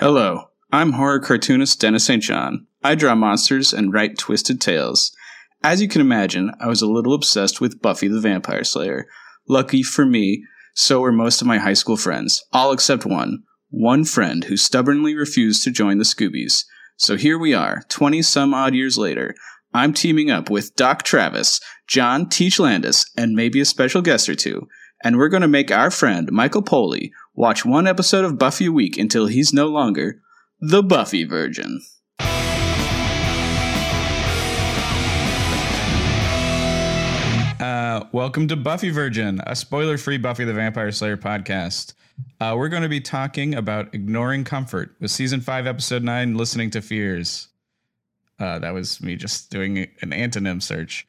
Hello, I'm horror cartoonist Dennis St. John. I draw monsters and write twisted tales. As you can imagine, I was a little obsessed with Buffy the Vampire Slayer. Lucky for me, so were most of my high school friends, all except one. One friend who stubbornly refused to join the Scoobies. So here we are, 20 some odd years later. I'm teaming up with Doc Travis, John Teach Landis, and maybe a special guest or two. And we're going to make our friend, Michael Poley, watch one episode of Buffy a week until he's no longer the Buffy Virgin. Uh, welcome to Buffy Virgin, a spoiler-free Buffy the Vampire Slayer podcast. Uh, we're going to be talking about ignoring comfort with season five, episode nine, listening to fears. Uh, that was me just doing an antonym search.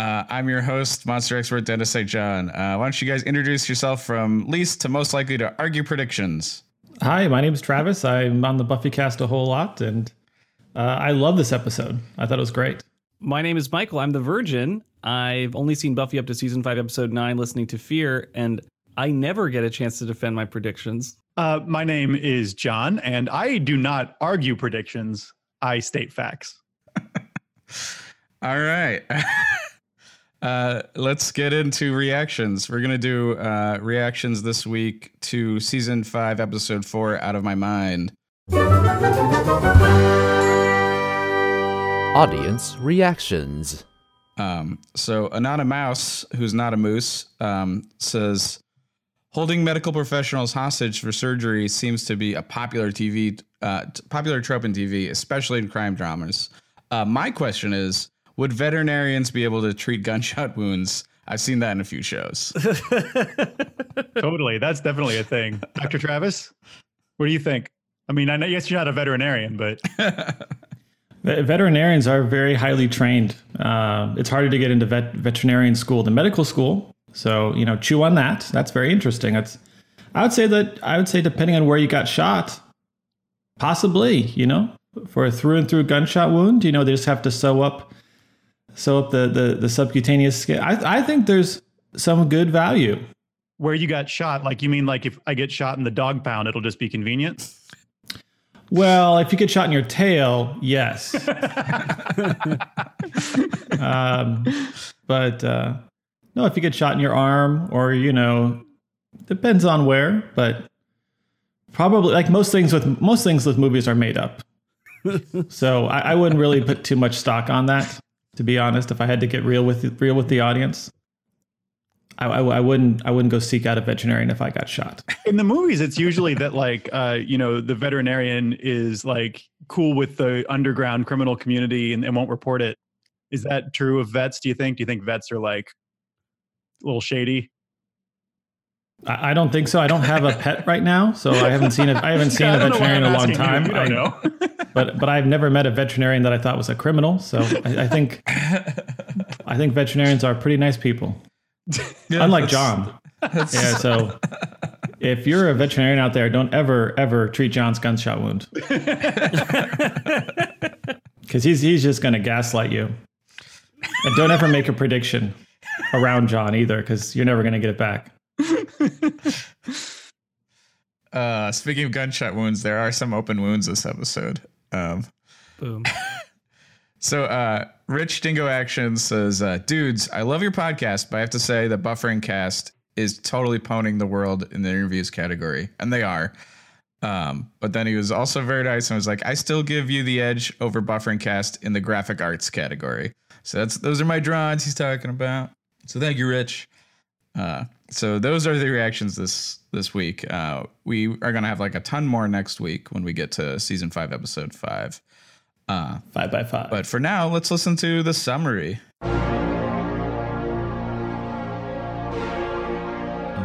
Uh, I'm your host, monster expert Dennis St. John. Uh, why don't you guys introduce yourself from least to most likely to argue predictions? Hi, my name is Travis. I'm on the Buffy cast a whole lot, and uh, I love this episode. I thought it was great. My name is Michael. I'm the Virgin. I've only seen Buffy up to season five, episode nine, listening to Fear, and I never get a chance to defend my predictions. Uh, my name is John, and I do not argue predictions. I state facts. All right. uh, let's get into reactions. We're going to do uh, reactions this week to season five, episode four, Out of My Mind. Audience reactions. Um, so Anana Mouse, who's not a moose, um, says holding medical professionals hostage for surgery seems to be a popular TV, uh, popular trope in TV, especially in crime dramas. Uh, my question is, would veterinarians be able to treat gunshot wounds? I've seen that in a few shows. totally. That's definitely a thing. Dr. Travis, what do you think? I mean, I know, yes, you're not a veterinarian, but Veterinarians are very highly trained. Uh, it's harder to get into vet- veterinarian school than medical school. So, you know, chew on that. That's very interesting. That's, I would say that, I would say, depending on where you got shot, possibly, you know, for a through and through gunshot wound, you know, they just have to sew up, sew up the, the, the subcutaneous skin. I, I think there's some good value. where you got shot, like you mean like if I get shot in the dog pound, it'll just be convenient? Well, if you get shot in your tail, yes. um, but uh, no, if you get shot in your arm or you know, depends on where. But probably like most things with most things with movies are made up. so I, I wouldn't really put too much stock on that, to be honest. If I had to get real with real with the audience, I, I, I wouldn't I wouldn't go seek out a veterinarian if I got shot. In the movies, it's usually that like uh, you know, the veterinarian is like cool with the underground criminal community and, and won't report it. Is that true of vets, do you think? Do you think vets are like a little shady? I don't think so. I don't have a pet right now, so I haven't seen a I haven't seen a don't know why veterinarian in a long asking you. time. You don't I- know. but but I've never met a veterinarian that I thought was a criminal. So I, I think I think veterinarians are pretty nice people. Unlike John. Yeah. So if you're a veterinarian out there, don't ever ever treat John's gunshot wound because he's he's just going to gaslight you. And don't ever make a prediction around John either, because you're never going to get it back. Uh, speaking of gunshot wounds, there are some open wounds this episode. Um, Boom. So, uh, Rich Dingo Action says, uh, Dudes, I love your podcast, but I have to say that buffering cast is totally poning the world in the interviews category. And they are. Um, but then he was also very nice and was like, I still give you the edge over buffering cast in the graphic arts category. So that's those are my drawings he's talking about. So thank you, Rich. Uh, so those are the reactions this this week. Uh, we are gonna have like a ton more next week when we get to season five, episode five. Uh, Five by five. but for now, let's listen to the summary.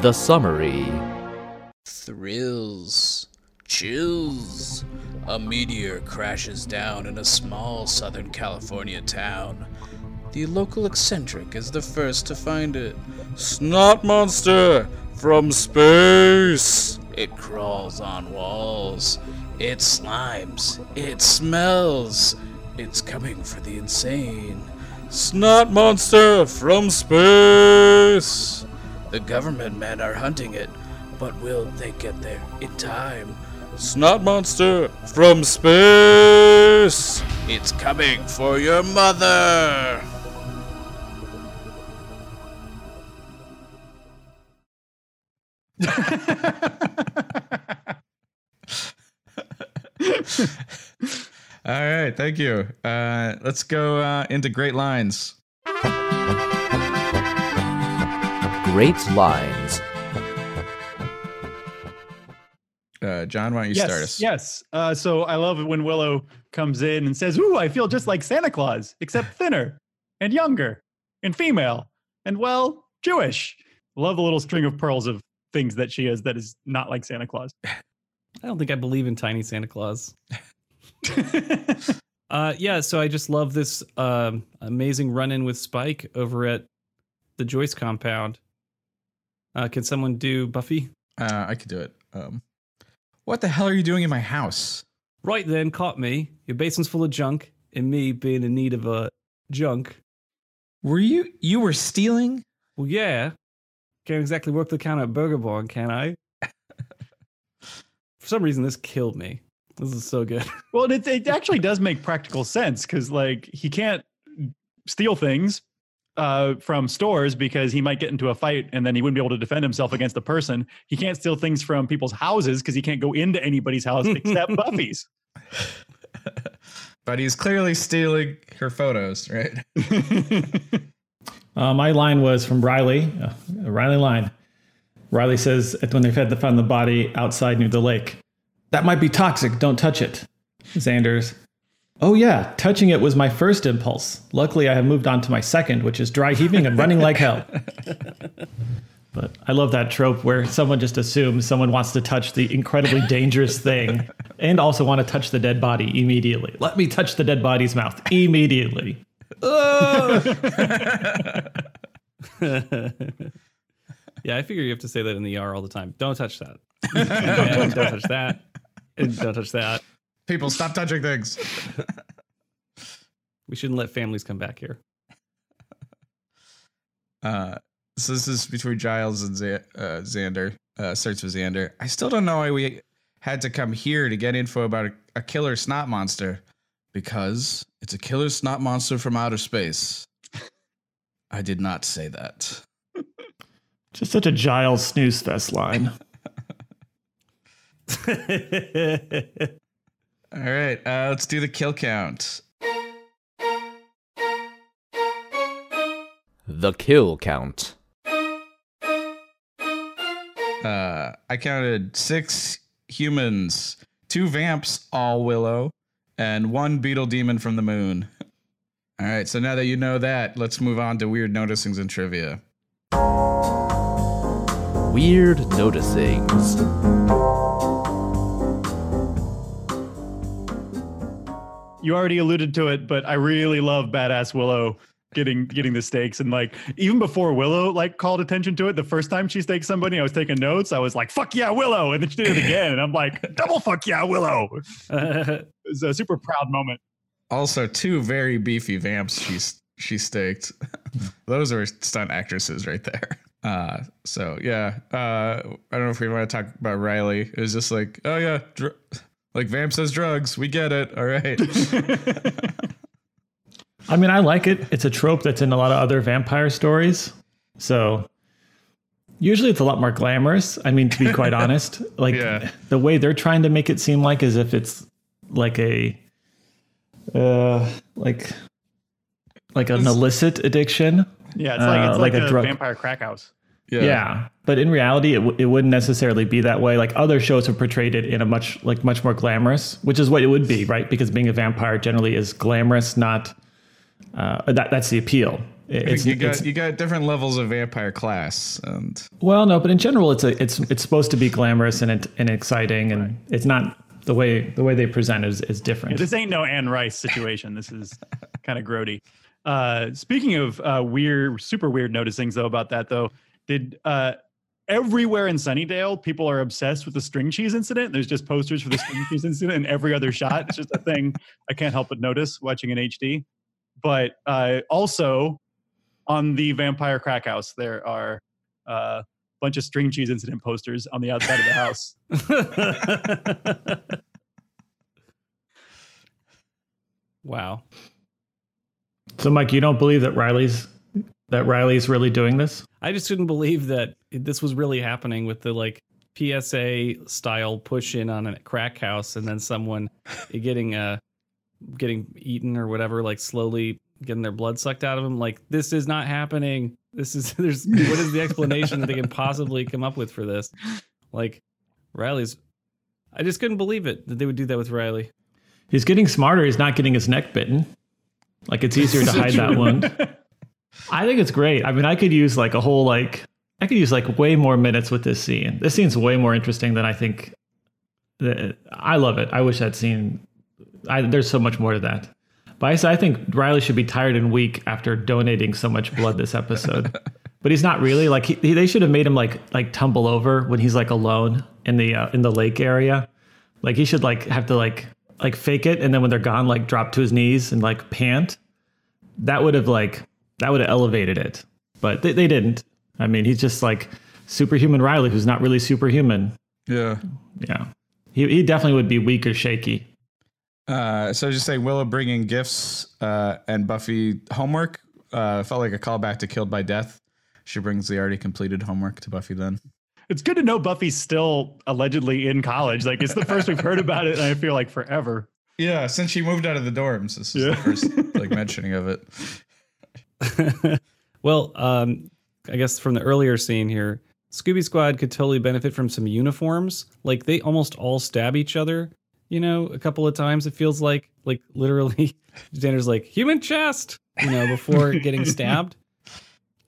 The summary. Thrills, chills. A meteor crashes down in a small Southern California town. The local eccentric is the first to find it. Snot monster from space! It crawls on walls. It slimes. It smells. It's coming for the insane. Snot monster from space! The government men are hunting it, but will they get there in time? Snot monster from space! It's coming for your mother! All right, thank you. Uh, let's go uh, into great lines. Great lines. Uh, John, why don't you yes, start us? Yes. Uh, so I love it when Willow comes in and says, Ooh, I feel just like Santa Claus, except thinner and younger and female and, well, Jewish. Love the little string of pearls of things that she is that is not like Santa Claus. I don't think I believe in tiny Santa Claus. Uh, yeah, so I just love this um, amazing run in with Spike over at the Joyce compound. Uh, can someone do Buffy? Uh, I could do it. Um, what the hell are you doing in my house? Right then, caught me. Your basement's full of junk, and me being in need of a junk. Were you you were stealing? Well, yeah. Can't exactly work the counter at Burger Barn, can I? For some reason, this killed me. This is so good. well, it, it actually does make practical sense because, like, he can't steal things uh, from stores because he might get into a fight and then he wouldn't be able to defend himself against the person. He can't steal things from people's houses because he can't go into anybody's house except Buffy's. But he's clearly stealing her photos, right? Uh, my line was from Riley, uh, Riley line. Riley says at when they've had to find the body outside near the lake, that might be toxic. Don't touch it. Xander's, oh yeah, touching it was my first impulse. Luckily, I have moved on to my second, which is dry heaving and running like hell. But I love that trope where someone just assumes someone wants to touch the incredibly dangerous thing and also want to touch the dead body immediately. Let me touch the dead body's mouth immediately. yeah, I figure you have to say that in the ER all the time. Don't touch that. don't, don't touch that. And Don't touch that. People, stop touching things. We shouldn't let families come back here. Uh, so this is between Giles and Z- uh, Xander. Uh, starts with Xander. I still don't know why we had to come here to get info about a, a killer snot monster. Because it's a killer snot monster from outer space. I did not say that. Just such a Giles snooze fest line. All right, uh, let's do the kill count. The kill count. Uh, I counted six humans, two vamps, all willow, and one beetle demon from the moon. All right, so now that you know that, let's move on to weird noticings and trivia. Weird noticings. you already alluded to it, but I really love badass Willow getting getting the stakes and like even before Willow like called attention to it the first time she staked somebody I was taking notes I was like fuck yeah Willow and then she did it again and I'm like double fuck yeah Willow it was a super proud moment Also, two very beefy vamps she she staked. Those are stunt actresses right there. Uh, so yeah, uh, I don't know if we want to talk about Riley. It was just like, oh yeah, dr- like vamp says drugs. We get it. All right. I mean, I like it. It's a trope that's in a lot of other vampire stories. So usually it's a lot more glamorous. I mean, to be quite honest, like Yeah. the way they're trying to make it seem like as if it's like a uh like like an illicit addiction. yeah it's like Uh, like like, a a, drug- vampire crack house Yeah. But in reality, it, w- it wouldn't necessarily be that way. Like other shows have portrayed it in a much like much more glamorous, which is what it would be, right? Because being a vampire generally is glamorous, not uh, that that's the appeal. It- I think It's, you it's- got you got different levels of vampire class, and well, no, but in general, it's a it's it's supposed to be glamorous and it, and exciting, and it's not the way the way they present it is, is different. this ain't no Anne Rice situation this is kind of grody uh speaking of uh weird super weird noticings though about that though did uh everywhere in Sunnydale, people are obsessed with the string cheese incident. There's just posters for the string cheese incident in every other shot. It's just a thing I can't help but notice watching in HD. But uh, also on the Vampire Crack House, there are uh, bunch of string cheese incident posters on the outside of the house. wow. So, Mike, you don't believe that Riley's that Riley's really doing this? I just couldn't believe that this was really happening with the like PSA style push in on a crack house and then someone getting uh getting eaten or whatever, like slowly getting their blood sucked out of them. Like this is not happening. This is there's what is the explanation that they can possibly come up with for this? Like Riley's I just couldn't believe it that they would do that with Riley. He's getting smarter. He's not getting his neck bitten. Like it's easier to hide that wound. I think it's great. I mean, I could use like a whole like I could use like way more minutes with this scene. This scene's way more interesting than I think. That, I love it. I wish that scene. I, there's so much more to that. But I, I think Riley should be tired and weak after donating so much blood this episode. but he's not really like he, they should have made him like like tumble over when he's like alone in the uh, in the lake area. Like he should like have to like like fake it and then when they're gone like drop to his knees and like pant. That would have like that would have elevated it. But they, they didn't. I mean, he's just like superhuman Riley, who's not really superhuman. Yeah. Yeah. He, he definitely would be weak or shaky. Uh, so just say Willow bringing gifts uh, and Buffy homework uh, felt like a callback to Killed by Death. She brings the already completed homework to Buffy then. It's good to know Buffy's still allegedly in college. Like it's the first we've heard about it, and I feel like forever. Yeah, since she moved out of the dorms, this is Yeah. the first like mentioning of it. well, um, I guess from the earlier scene here, Scooby Squad could totally benefit from some uniforms. Like they almost all stab each other, you know, a couple of times. It feels like, like literally, Xander's like human chest, you know, before getting stabbed.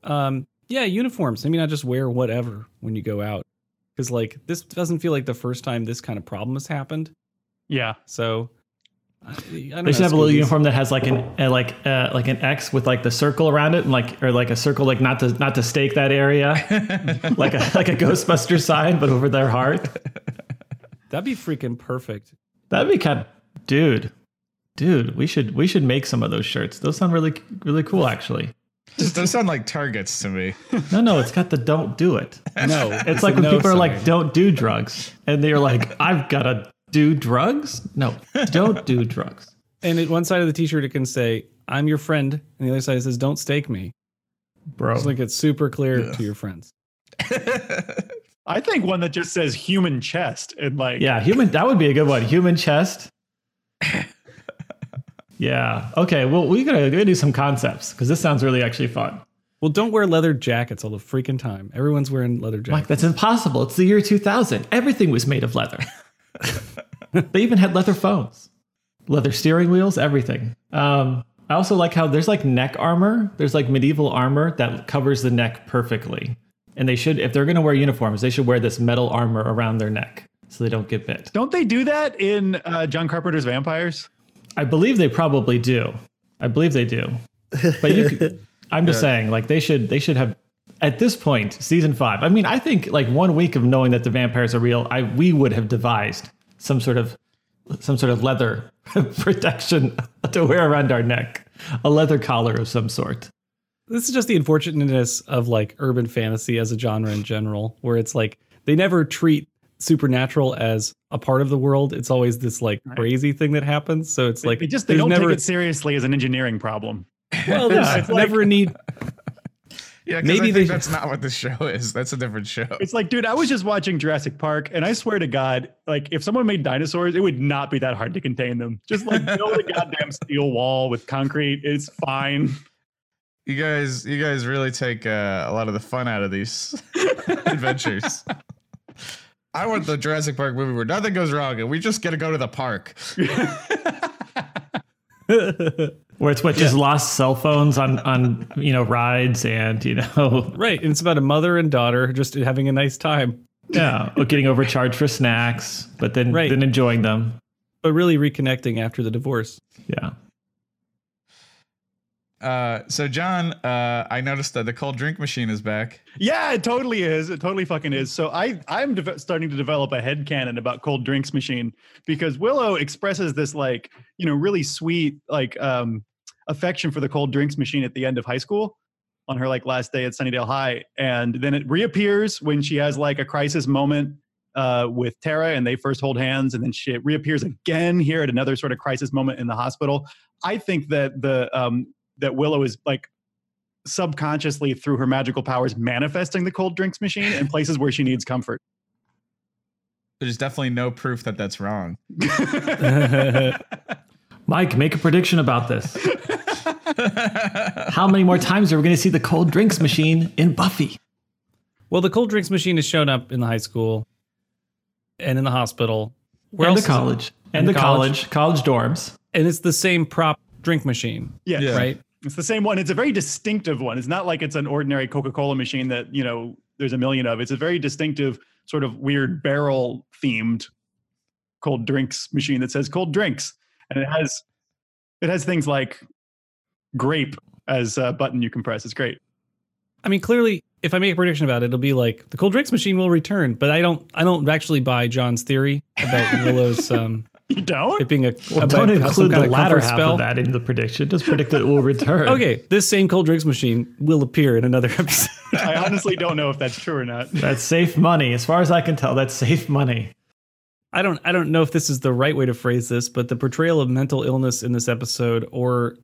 Um, yeah, uniforms. I mean, not just wear whatever when you go out, because like this doesn't feel like the first time this kind of problem has happened. Yeah, So. I, I don't They should have a little uniform that has like an uh, like uh, like an X with like the circle around it, and like or like a circle like not to not to stake that area, like a like a Ghostbuster sign, but over their heart. That'd be freaking perfect. That'd be kind of, dude, dude. We should we should make some of those shirts. Those sound really really cool, actually. Just those sound like targets to me. No, no, it's got the don't do it. No, It's like when no people are like, don't do drugs. And they're like, I've got to do drugs? No, don't do drugs. And at one side of the t-shirt it can say, "I'm your friend," and the other side it says, "Don't stake me." Bro. Just like it's super clear to your friends. I think one that just says human chest and like Yeah, human, that would be a good one. Human chest. Yeah. Okay. Well, we gotta, we gotta do some concepts because this sounds really actually fun. Well, don't wear leather jackets all the freaking time. Everyone's wearing leather jackets. Mike, that's impossible. It's the year 2000. Everything was made of leather. they even had leather phones, leather steering wheels, everything. Um, I also like how there's like neck armor. There's like medieval armor that covers the neck perfectly. And they should, if they're going to wear uniforms, they should wear this metal armor around their neck so they don't get bit. Don't they do that in uh, John Carpenter's Vampires? I believe they probably do. I believe they do. But you, could, I'm just saying, like they should, they should have. At this point, season five. I mean, I think like one week of knowing that the vampires are real, I we would have devised some sort of, some sort of leather protection to wear around our neck, a leather collar of some sort. This is just the unfortunateness of like urban fantasy as a genre in general, where it's like they never treat supernatural as a part of the world. It's always this like crazy thing that happens. So it's like they just they don't never take it seriously as an engineering problem. well, there's Yeah, it's never a need. Yeah, Maybe maybe they- that's not what the show is. That's a different show. It's like, dude, I was just watching Jurassic Park, and I swear to God, like if someone made dinosaurs, it would not be that hard to contain them. Just like build a goddamn steel wall with concrete. It's fine. You guys, you guys really take uh, a lot of the fun out of these adventures. I want the Jurassic Park movie where nothing goes wrong and we just get to go to the park. Where it's what just lost cell phones on on you know rides and you know Right. And it's about a mother and daughter just having a nice time, yeah getting overcharged for snacks, but then Right. then enjoying them. but really reconnecting after the divorce. Yeah. Uh, so John, uh, I noticed that the cold drink machine is back. Yeah, it totally is. It totally fucking is. So I I'm de- starting to develop a head canon about cold drinks machine because Willow expresses this like you know really sweet like um affection for the cold drinks machine at the end of high school. on her like last day at Sunnydale High, and then it reappears when she has like a crisis moment uh, with Tara, and they first hold hands, and then she reappears again here at another sort of crisis moment in the hospital. I think that the um, that Willow is like subconsciously through her magical powers manifesting the cold drinks machine in places where she needs comfort. There's definitely no proof that that's wrong. Mike, make a prediction about this. How many more times are we going to see the cold drinks machine in Buffy? well, the cold drinks machine has shown up in the high school and in the hospital. Where and the college. And the college. College dorms. And it's the same prop drink machine, Yes. Yeah. right? It's the same one. It's a very distinctive one. It's not like it's an ordinary Coca-Cola machine that, you know, there's a million of. It's a very distinctive, sort of weird barrel themed cold drinks machine that says cold drinks. And it has it has things like grape as a button you can press. It's great. I mean, clearly, if I make a prediction about it, it'll be like the cold drinks machine will return. But I don't, I don't actually buy John's theory about Willow's um, You don't? it being a Well, don't include the latter half spell. of that in the prediction. Just predict that it will return. Okay, this same cold drinks machine will appear in another episode. I honestly don't know if that's true or not. That's safe money. As far as I can tell, that's safe money. I don't I don't know if this is the right way to phrase this, but the portrayal of mental illness in this episode or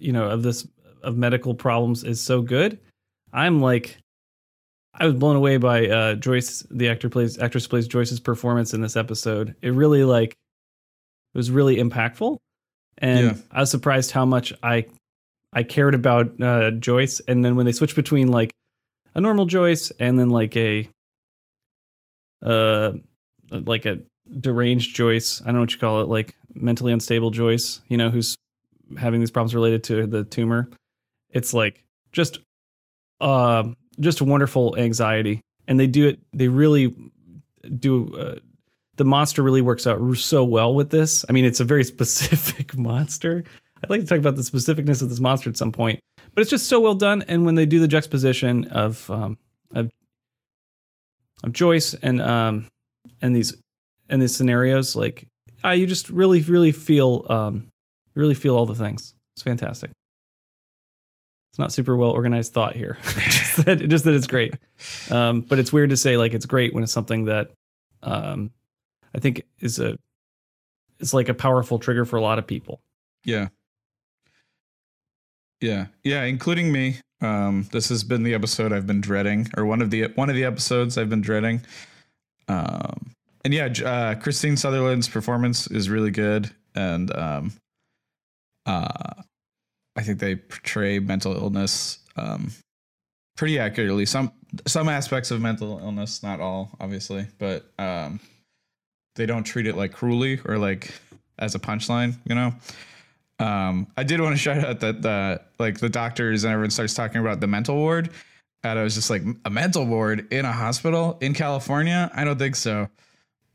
you know, of this of medical problems is so good. I'm like I was blown away by uh Joyce the actor plays actress plays Joyce's performance in this episode. It really like it was really impactful and Yeah. I was surprised how much I I cared about uh Joyce and then when they switched between like a normal Joyce and then like a uh like a deranged Joyce. I don't know what you call it, like mentally unstable Joyce, you know, who's having these problems related to the tumor. It's like just uh just wonderful anxiety. And they do it they really do uh, the monster really works out so well with this. I mean, it's a very specific monster. I'd like to talk about the specificness of this monster at some point, but it's just so well done. And when they do the juxtaposition of um, of of Joyce and um and these and these scenarios, like uh, you just really really feel um really feel all the things. It's fantastic. It's not super well organized thought here, just, that, just that it's great. Um, but it's weird to say like it's great when it's something that um, I think is a it's like a powerful trigger for a lot of people. Yeah. Yeah. Yeah, including me. Um, this has been the episode I've been dreading, or one of the one of the episodes I've been dreading. Um, and yeah, uh, Kristine Sutherland's performance is really good, and um, uh, I think they portray mental illness um, pretty accurately. Some some aspects of mental illness, not all, obviously, but um, they don't treat it like cruelly or like as a punchline, you know. Um, I did want to shout out that the like the doctors and everyone starts talking about the mental ward, and I was just like, a mental ward in a hospital in California? I don't think so.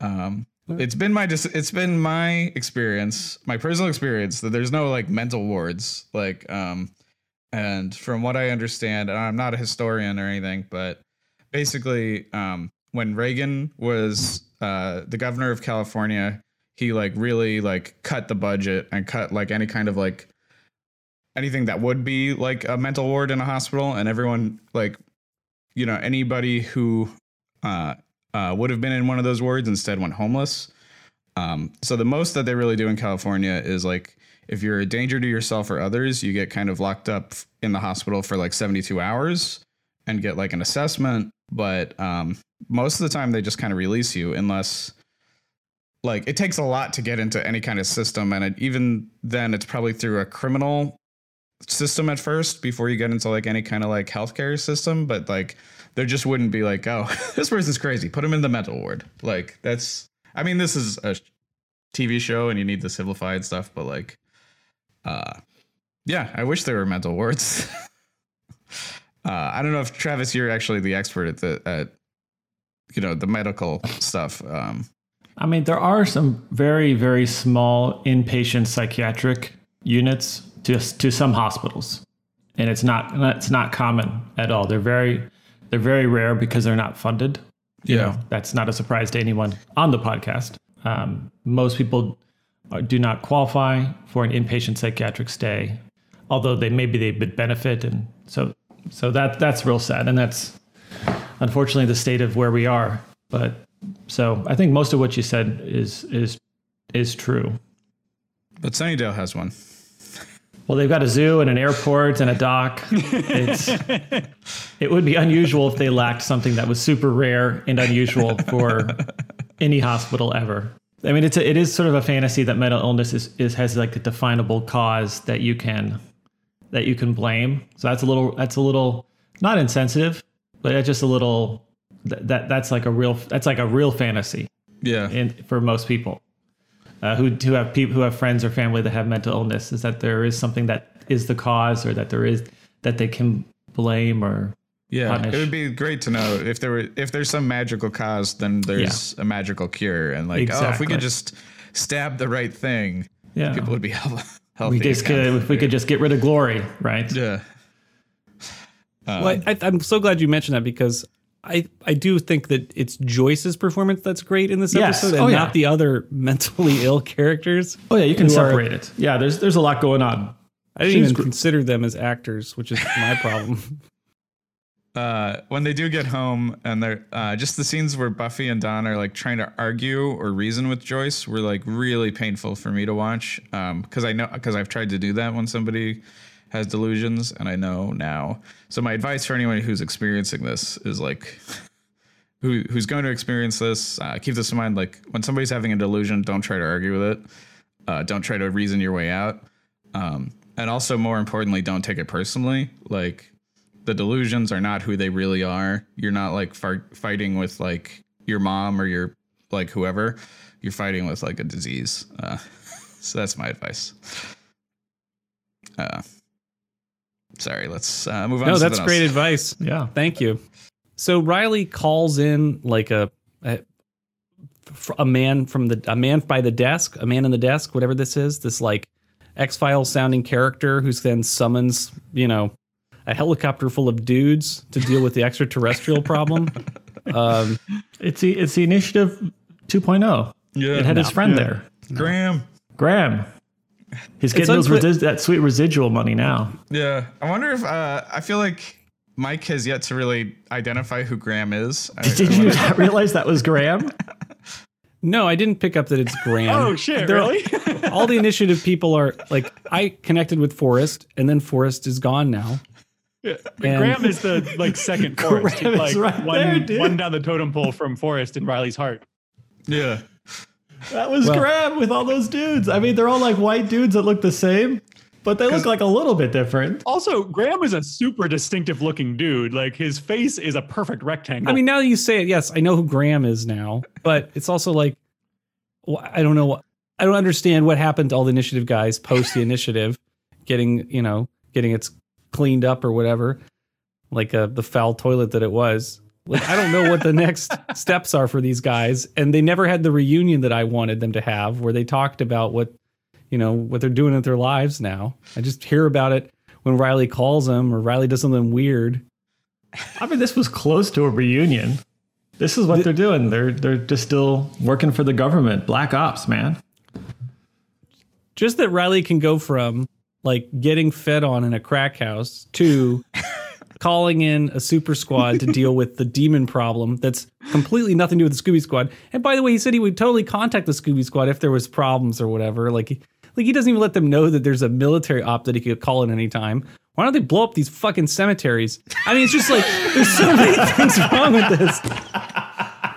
Um, it's been my dis- it's been my experience, my personal experience that there's no like mental wards, like um, and from what I understand, and I'm not a historian or anything, but basically, um, when Reagan was uh, the governor of California, he like really like cut the budget and cut like any kind of like anything that would be like a mental ward in a hospital, and everyone like you know anybody who uh, uh, would have been in one of those wards instead went homeless. Um, so the most that they really do in California is like if you're a danger to yourself or others, you get kind of locked up in the hospital for like 72 hours and get like an assessment. But um, most of the time, they just kind of release you unless like it takes a lot to get into any kind of system. And it, even then, it's probably through a criminal system at first before you get into like any kind of like healthcare system. But like, there just wouldn't be like, oh, this person's crazy. Put him in the mental ward. Like, that's, I mean, this is a TV show and you need the simplified stuff, but like, uh, yeah, I wish there were mental wards. uh, I don't know if Travis, you're actually the expert at the at you know the medical stuff. Um, I mean, there are some very, very small inpatient psychiatric units to, to some hospitals, and it's not it's not common at all. They're very they're very rare because they're not funded. You Yeah. know, that's not a surprise to anyone on the podcast. Um, most people do not qualify for an inpatient psychiatric stay, although they maybe they would benefit, and so So that that's real sad, and that's unfortunately the state of where we are. But so I think most of what you said is is is true. But Sunnydale has one. Well, they've got a zoo and an airport and a dock. It's, it would be unusual if they lacked something that was super rare and unusual for any hospital ever. I mean, it's a, it is sort of a fantasy that mental illness is, is has like a definable cause that you can that you can blame. So that's a little that's a little not insensitive, but it's just a little that, that that's like a real that's like a real fantasy Yeah. in for most people uh, who who have people who have friends or family that have mental illness is that there is something that is the cause or that there is that they can blame or Yeah, punish. it would be great to know if there were if there's some magical cause, then there's a magical cure, and like, oh, if we could just stab the right thing, yeah people would be healthy. Healthy we just could if we could just get rid of glory right yeah, Well, I, I, I'm so glad you mentioned that because I I do think that it's Joyce's performance that's great in this Yes. episode, and Oh, yeah. not the other mentally ill characters. oh yeah you can Who are- separate it yeah there's there's a lot going on I didn't She's even gr- consider them as actors, which is my problem. uh, when they do get home and they're uh, just the scenes where Buffy and Dawn are like trying to argue or reason with Joyce were like really painful for me to watch because I know because I've tried to do that when somebody has delusions and I know now. So my advice for anyone who's experiencing this is like who who's going to experience this, uh, keep this in mind. Like when somebody's having a delusion, don't try to argue with it. Uh, don't try to reason your way out. Um, and also, more importantly, don't take it personally. Like the delusions are not who they really are. You're not like fi- fighting with like your mom or your like whoever. You're fighting with like a disease. Uh, so that's my advice. Uh, sorry, let's uh, move on. no, to that's great else. advice. yeah Thank you. So Riley calls in like a, a a man from the a man by the desk, a man in the desk, whatever this is, this like X Files sounding character who then summons, you know, a helicopter full of dudes to deal with the extraterrestrial problem. Um, it's the it's the initiative 2.0 Yeah, it had his friend Yeah. there Graham. graham he's getting those unspe- resi- that sweet residual money now Yeah, I wonder if uh, I feel like Mike has yet to really identify who Graham is. I- did I you not realize that was graham no, I didn't pick up that it's Graham. Oh shit! They're- Really? All the initiative people are like I connected with Forrest, and then Forrest is gone now. And- Graham is the like second Forrest. Graham He's is like right one, there, dude. one down the totem pole from Forrest in Riley's heart. yeah. That was Well- Graham with all those dudes. I mean, they're all like white dudes that look the same, but they look like a little bit different. Also, Graham is a super distinctive looking dude. Like his face is a perfect rectangle. I mean, now that you say it, yes, I know who Graham is now, but it's also like, I don't know what, I don't understand what happened to all the initiative guys post the initiative getting, you know, getting its cleaned up or whatever, like uh, the foul toilet that it was. Like, I don't know what the next steps are for these guys. And they never had the reunion that I wanted them to have where they talked about what, you know, what they're doing with their lives now. I just hear about it when Riley calls them or Riley does something weird. I mean, this was close to a reunion. This is what they're doing. They're they're just still working for the government. Black ops, man. just that Riley can go from like getting fed on in a crack house to calling in a super squad to deal with the demon problem that's completely nothing to do with the Scooby Squad. And by the way, he said he would totally contact the Scooby Squad if there was problems or whatever. Like, he- like he doesn't even let them know that there's a military op that he could call in anytime. Why don't they blow up these fucking cemeteries? I mean, it's just like there's so many things wrong with this.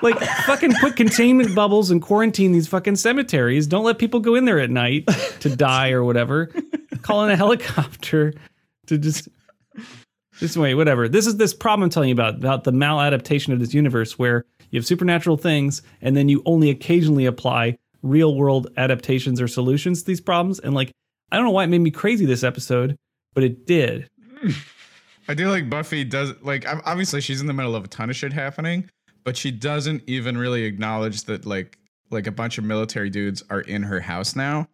Like fucking put containment bubbles and quarantine these fucking cemeteries. Don't let people go in there at night to die or whatever. Call in a helicopter to just this way, whatever. This is this problem I'm telling you about about the maladaptation of this universe where you have supernatural things and then you only occasionally apply real world adaptations or solutions to these problems. And like, I don't know why it made me crazy this episode, but it did. I do like Buffy does like obviously she's in the middle of a ton of shit happening, but she doesn't even really acknowledge that like like a bunch of military dudes are in her house now.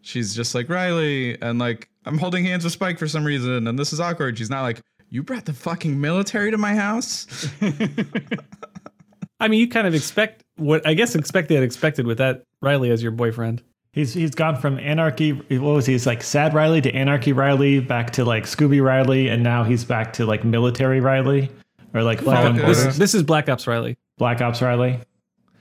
She's just like Riley and like I'm holding hands with Spike for some reason and this is awkward. She's not like you brought the fucking military to my house. I mean, you kind of expect what I guess expect the unexpected with that Riley as your boyfriend. He's he's gone from anarchy. What was he? He's like sad Riley to anarchy Riley, back to like Scooby Riley, and now he's back to like military Riley, or like Fallen Ops- This, this is Black Ops Riley. Black Ops Riley.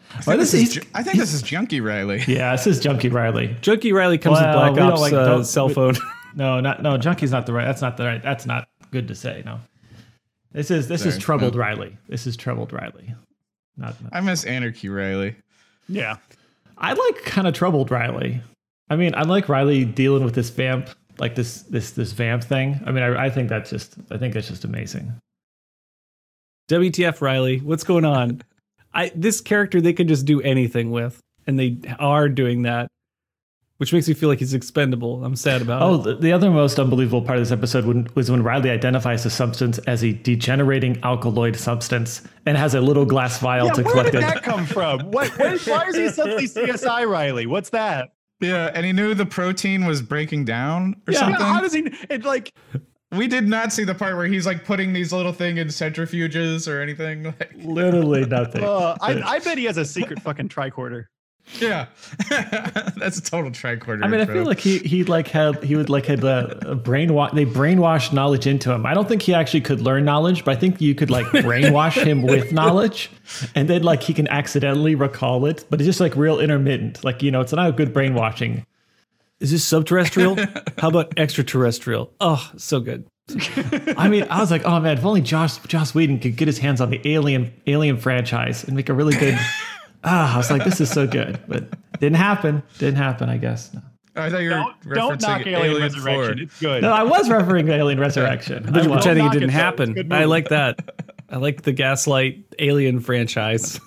I think, this this is, is- Ju- I think this is Junkie Riley. Yeah, this is Junkie Riley. Junkie Riley comes Well, with Black Ops like- uh, cell phone. No, not no. Junkie's not the right. That's not the right. That's not good to say. No, this is this is troubled no. Riley. This is troubled Riley. Not. not- I miss Anarchy Riley. Yeah. I like kind of troubled Riley. I mean, I like Riley dealing with this vamp, like this this this vamp thing. I mean, I, I think that's just I think that's just amazing. WTF Riley? What's going on? I this character they could just do anything with, and they are doing that, which makes me feel like he's expendable. I'm sad about Oh, it. the, the other most unbelievable part of this episode when, was when Riley identifies the substance as a degenerating alkaloid substance and has a little glass vial Yeah, to where collect Where did it. that come from? What, what, why is he suddenly CSI Riley? What's that? Yeah, and he knew the protein was breaking down or Yeah, something. How does he? It like we did not see the part where he's like putting these little thing in centrifuges or anything. Like, Literally nothing. uh, I, I bet he has a secret fucking tricorder. yeah, that's a total tricorder. I mean, I feel like he he like had he would like had a, a brainwash. They brainwashed knowledge into him. I don't think he actually could learn knowledge, but I think you could like brainwash him with knowledge, and then like he can accidentally recall it. But it's just like real intermittent. Like you know, it's not a good brainwashing. Is this subterrestrial? How about extraterrestrial? Oh, so good. I mean, I was like, oh man, if only Josh Joss Whedon could get his hands on the Alien Alien franchise and make a really good. Ah, I was like, this is so good, but didn't happen. Didn't happen. I guess. No, I thought you were Don't, don't referencing knock Alien, Alien, Resurrection. 4. It's good. no I was referring to Alien Resurrection. I But you're pretending it didn't it, though. It's a happen. I like that. I like the Gaslight Alien franchise.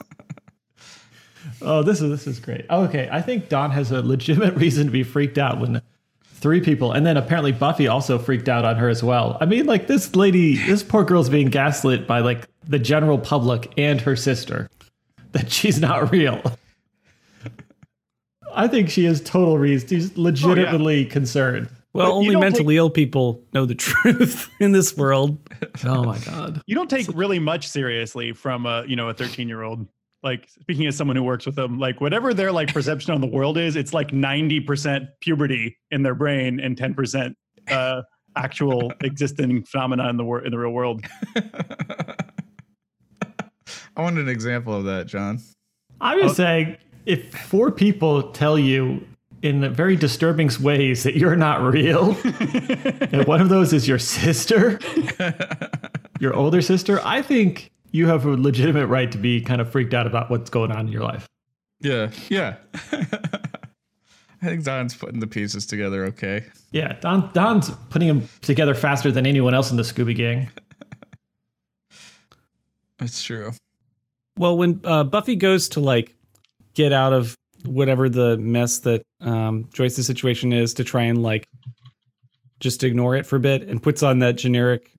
Oh, this is this is great. Oh, okay, I think Dawn has a legitimate reason to be freaked out when three people, and then apparently Buffy also freaked out on her as well. I mean, like this lady, this poor girl's being gaslit by like the general public and her sister that she's not real. I think she has total reason. She's oh, legitimately concerned. Well, But only don't mentally ill people know the truth in this world. Oh my god. You don't take really much seriously from a you know a 13 year old. Like speaking as someone who works with them, like whatever their like perception on the world is, it's like 90% puberty in their brain and 10% uh, actual existing phenomena in the wor- in the real world. I wanted an example of that, John. I'm just saying, if four people tell you in very disturbing ways that you're not real, and one of those is your sister, your older sister, I think you have a legitimate right to be kind of freaked out about what's going on in your life. Yeah, yeah. I think Dawn's putting the pieces together okay. Yeah, Dawn, Dawn's putting them together faster than anyone else in the Scooby Gang. It's true. Well, when uh, Buffy goes to like get out of whatever the mess that um, Joyce's situation is to try and like just ignore it for a bit and puts on that generic,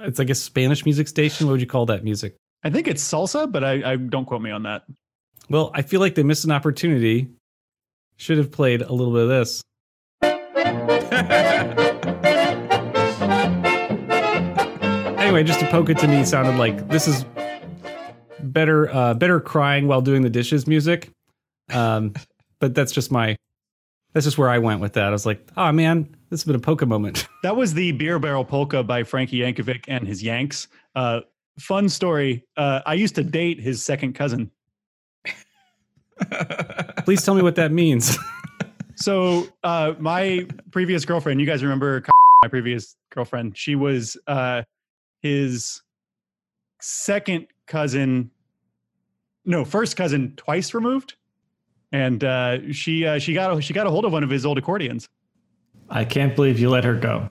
it's like a Spanish music station. What would you call that music? I think it's salsa, but I, I don't quote me on that. Well, I feel like they missed an opportunity. Should have played a little bit of this. anyway, just to poke it to me sounded like this is better uh better crying while doing the dishes music. Um but that's just my that's just where I went with that. I was like, oh man, this has been a polka moment. That was the Beer Barrel Polka by Frankie Yankovic and his Yanks. Uh, fun story. Uh, I used to date his second cousin. Please tell me what that means. So uh, my previous girlfriend, you guys remember my previous girlfriend? She was uh, his second cousin, no, first cousin twice removed, and uh, she uh, she got a, she got a hold of one of his old accordions. I can't believe you let her go.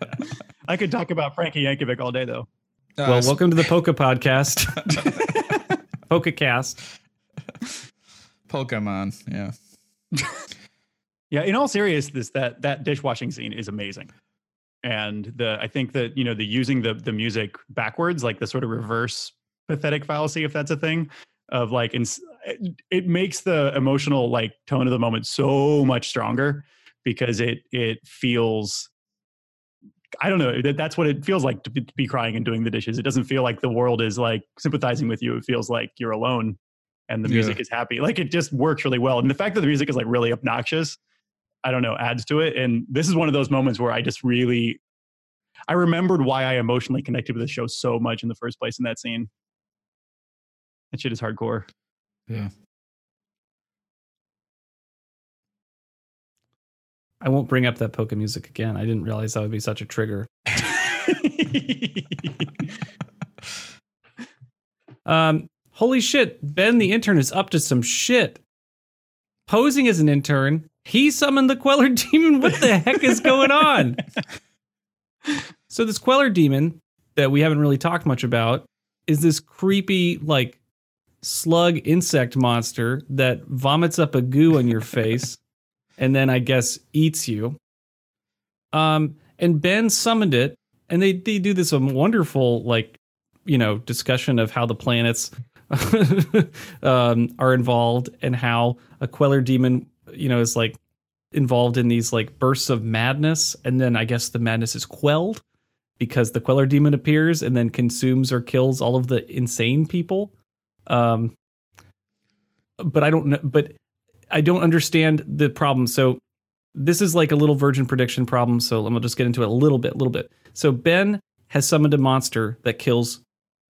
I could talk about Frankie Yankovic all day, though. Uh, well, welcome to the Polka podcast. Polka cast. Pokemon. Yeah. Yeah, in all seriousness, that that dishwashing scene is amazing, and the I think that you know the using the the music backwards, like the sort of reverse pathetic fallacy, if that's a thing, of like ins- it, eh, it makes the emotional like tone of the moment so much stronger because it it feels. I don't know. Eh, that, that's what it feels like to be, to be crying and doing the dishes. It doesn't feel like the world is like sympathizing with you. It feels like you're alone and the Yeah. music is happy. Like it just works really well. And the fact that the music is like really obnoxious, I don't know, adds to it. And this is one of those moments where I just really I remembered why I emotionally connected with the show so much in the first place in that scene. That shit is hardcore. Yeah. I won't bring up that polka music again. I didn't realize that would be such a trigger. Um, holy shit, Ben the intern is up to some shit. Posing as an intern, he summoned the Queller demon. What the heck is going on? So this Queller demon that we haven't really talked much about is this creepy like slug insect monster that vomits up a goo on your face and then I guess eats you. Um and Ben summoned it and they they do this um, wonderful like you know discussion of how the planets um, are involved and how a queller demon you know is like involved in these like bursts of madness and then i guess the madness is quelled because the queller demon appears and then consumes or kills all of the insane people um but i don't know but i don't understand the problem. So this is like a little virgin prediction problem. So let me just get into it a little bit a little bit. So ben has summoned a monster that kills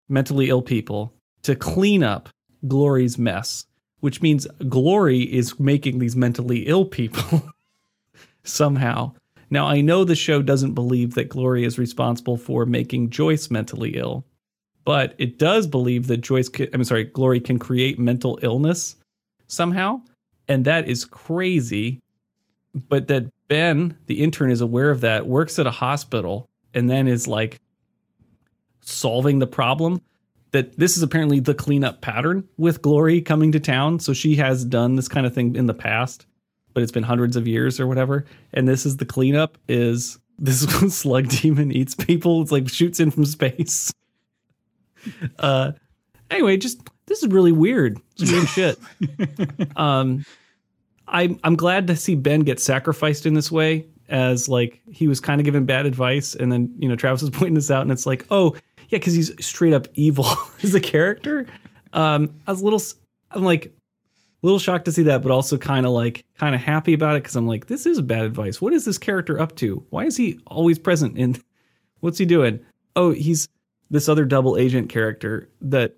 mentally ill people to clean up Glory's mess, which means Glory is making these mentally ill people somehow. Now, I know the show doesn't believe that Glory is responsible for making Joyce mentally ill, but it does believe that Joyce, can, I'm sorry, Glory can create mental illness somehow. And that is crazy. But that Ben, the intern, is aware of that, works at a hospital, and then is like, solving the problem. That this is apparently the cleanup pattern with glory coming to town. So she has done this kind of thing in the past but it's been hundreds of years or whatever. And this is the cleanup is this slug demon eats people. It's like shoots in from space uh anyway just this is really weird. It's weird shit. Um i'm i'm glad to see ben get sacrificed in this way as like he was kind of given bad advice and then you know travis is pointing this out and it's like oh yeah because he's straight up evil as a character. Um i was a little I'm like a little shocked to see that but also kind of like kind of happy about it because i'm like this is bad advice. What is this character up to? Why is he always present And what's he doing? Oh he's this other double agent character that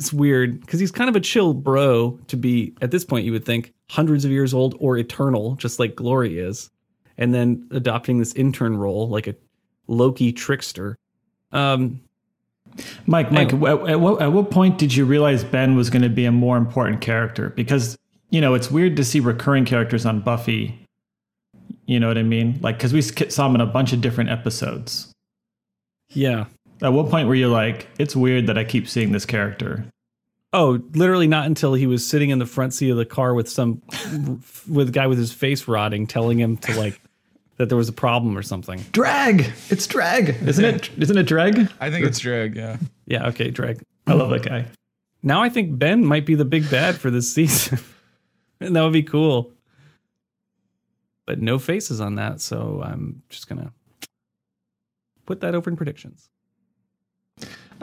it's weird because he's kind of a chill bro to be at this point you would think hundreds of years old or eternal just like glory is and then adopting this intern role like a loki trickster um Mike, Mike, at, at, what, at what point did you realize Ben was going to be a more important character? Because, you know, it's weird to see recurring characters on Buffy. You know what I mean? Like, because we saw him in a bunch of different episodes. yeah At what point were you like, it's weird that I keep seeing this character? oh literally not until he was sitting in the front seat of the car with some with a guy with his face rotting telling him to like that there was a problem or something Dreg! It's Dreg! Isn't it? Isn't it Dreg? I think it's Dreg. Yeah. yeah okay Dreg I love that guy. now i think ben might be the big bad for this season and that would be cool but no faces on that so i'm just gonna put that over in predictions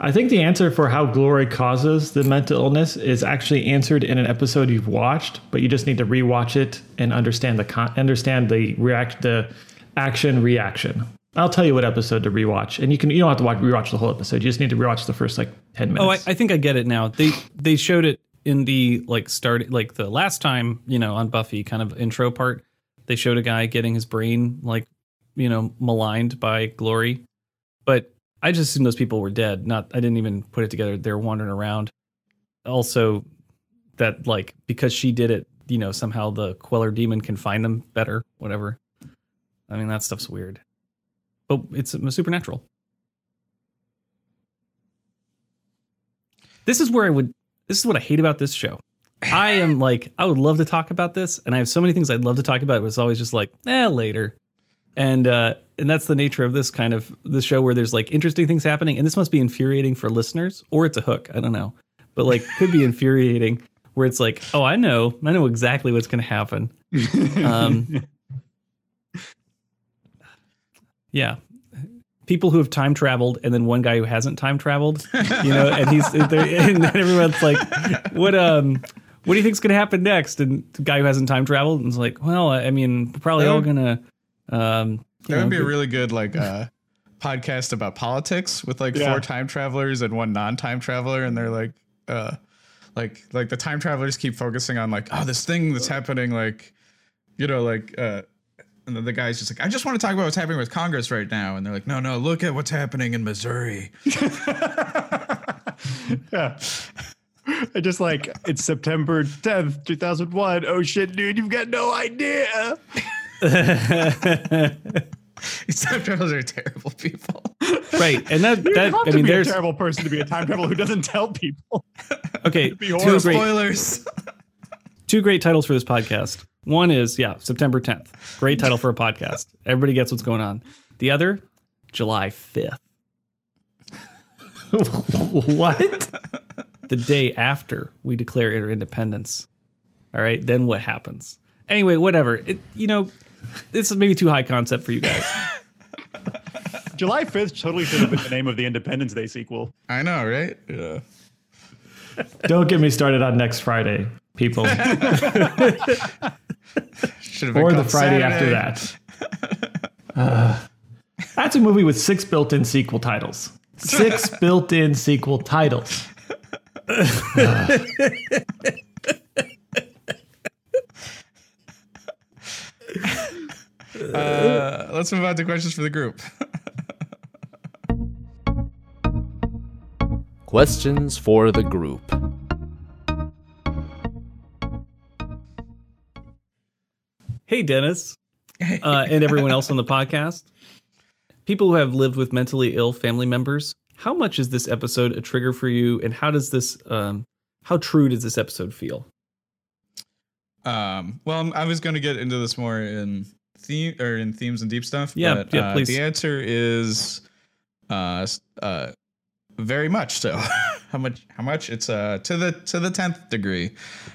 I think the answer for how glory causes the mental illness is actually answered in an episode you've watched, but you just need to rewatch it and understand the con- understand the react the action reaction. I'll tell you what episode to rewatch, and you can you don't have to watch rewatch the whole episode. You just need to rewatch the first like ten Oh, I, minutes. I think I get it now. They they showed it in the like start like the last time you know on Buffy kind of intro part. They showed a guy getting his brain like you know maligned by Glory, but I just assumed those people were dead. Not I didn't even put it together. They're wandering around. Also, that like because she did it, you know somehow the Queller demon can find them better. Whatever. I mean that stuff's weird, but it's supernatural. this is where I would this is what I hate about this show. I am like, I would love to talk about this, and I have so many things I'd love to talk about, but it's always just like, eh, later. And uh and that's the nature of this kind of this show where there's like interesting things happening, and this must be infuriating for listeners, or it's a hook, I don't know. But like could be infuriating where it's like, oh, I know, I know exactly what's gonna happen. Um yeah. people who have time traveled and then one guy who hasn't time traveled, you know, and he's there. and everyone's like, what um. What do you think's gonna happen next? And the guy who hasn't time traveled and is like, well, I mean, we're probably all gonna. Um, you That know, would be a really good like uh podcast about politics with like Yeah. four time travelers and one non-time traveler and they're like uh like like the time travelers keep focusing on like oh this thing that's happening like you know like uh and then the guy's just like I just want to talk about what's happening with Congress right now and they're like no no look at what's happening in Missouri. yeah. I just like it's September 10th, 2001. Oh shit, dude, you've got no idea. These time travelers are terrible people. right, and that You that have I to mean, be a terrible person to be a time traveler who doesn't tell people. okay, two great Spoilers. two great titles for this podcast. One is yeah, September 10th. Great title for a podcast. Everybody gets what's going on. The other, July 5th, what? the day after we declare our independence. All right, then what happens? Anyway, whatever. It, you know, this is maybe too high concept for you guys. July 5th totally should have been the name of the Independence Day sequel. I know, right? Yeah. Don't get me started on next Friday, people, Should have been or the Friday Saturday. after that. Uh, that's a movie with six built-in sequel titles. Six built-in sequel titles. Uh, let's move on to questions for the group. Questions for the group. Hey, Dennis, uh, and everyone else on the podcast. People who have lived with mentally ill family members, how much is this episode a trigger for you, and how does this, um, how true does this episode feel? Um, well, I was going to get into this more in theme or in themes and deep stuff. Yeah, but, yeah, uh, please. The answer is, uh, uh, very much so. how much? How much? It's uh to the to the tenth degree.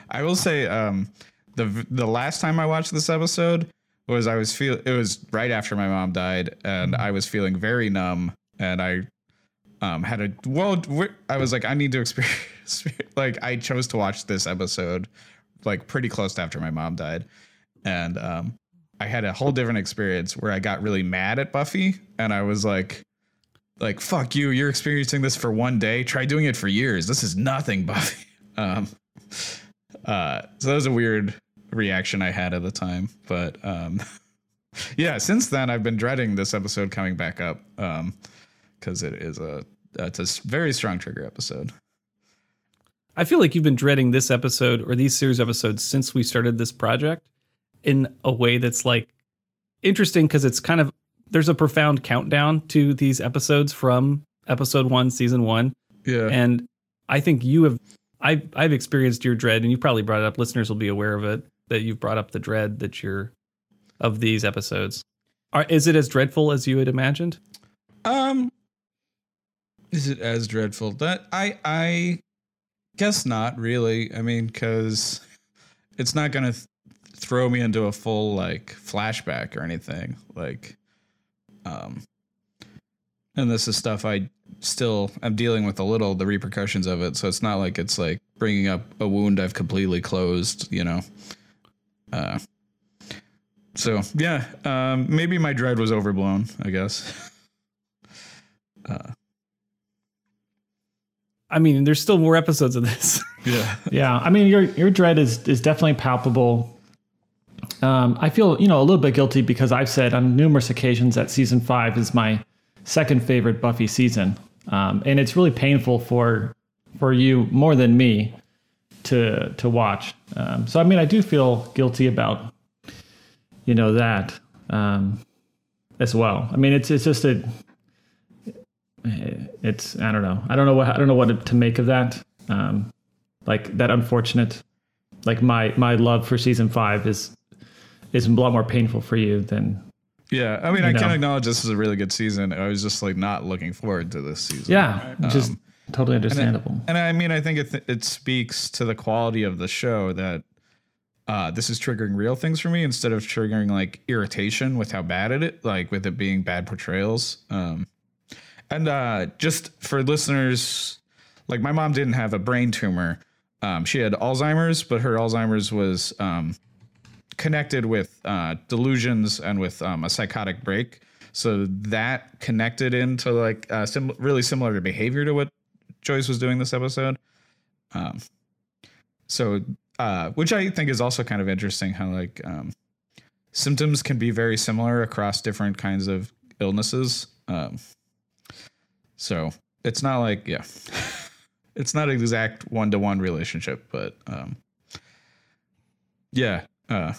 I will say, um, the the last time I watched this episode was I was feel it was right after my mom died, and I was feeling very numb, and I um had a well i was like i need to experience like i chose to watch this episode like pretty close to after my mom died. And um i had a whole different experience where i got really mad at buffy and i was like like fuck you you're experiencing this for one day? Try doing it for years. This is nothing buffy. Um uh so that was a weird reaction i had at the time but um yeah since then i've been dreading this episode coming back up um because it is a it's a very strong trigger episode. I feel like you've been dreading this episode or these series episodes since we started this project in a way that's like interesting because it's kind of there's a profound countdown to these episodes from episode one, season one. Yeah, And I think you have I I've experienced your dread and you probably brought it up. Listeners will be aware of it that you've brought up the dread that you're of these episodes. Are, is it as dreadful as you had imagined? um, is it as dreadful? That I I guess not really. I mean, because it's not gonna th- throw me into a full like flashback or anything. Like, um, and this is stuff I still am dealing with a little the repercussions of it. So it's not like it's like bringing up a wound I've completely closed. You know. Uh. So yeah, um, maybe my dread was overblown. I guess. Uh, I mean, there's still more episodes of this. yeah. Yeah, I mean your your dread is is definitely palpable. Um, I feel you know a little bit guilty because I've said on numerous occasions that season five is my second favorite Buffy season, um, and it's really painful for for you more than me to to watch. Um, so I mean I do feel guilty about you know that um, as well. I mean it's it's just a it's I don't know I don't know what I don't know what to make of that. Um, like that unfortunate like my my love for season five is is a lot more painful for you than Yeah, I mean, I can know. acknowledge this is a really good season. I was just like not looking forward to this season. yeah just Um, totally and it- understandable And I mean, I think it it speaks to the quality of the show that uh, this is triggering real things for me instead of triggering like irritation with how bad it is, like with it being bad portrayals. Um, And uh, just for listeners, like my mom didn't have a brain tumor. Um, she had Alzheimer's, but her Alzheimer's was um, connected with uh, delusions and with um, a psychotic break. So that connected into like uh, sim- really similar behavior to what Joyce was doing this episode. Um, so, uh, which I think is also kind of interesting how like um, symptoms can be very similar across different kinds of illnesses. Um, so it's not like yeah, it's not an exact one to one relationship, but um, yeah. Uh,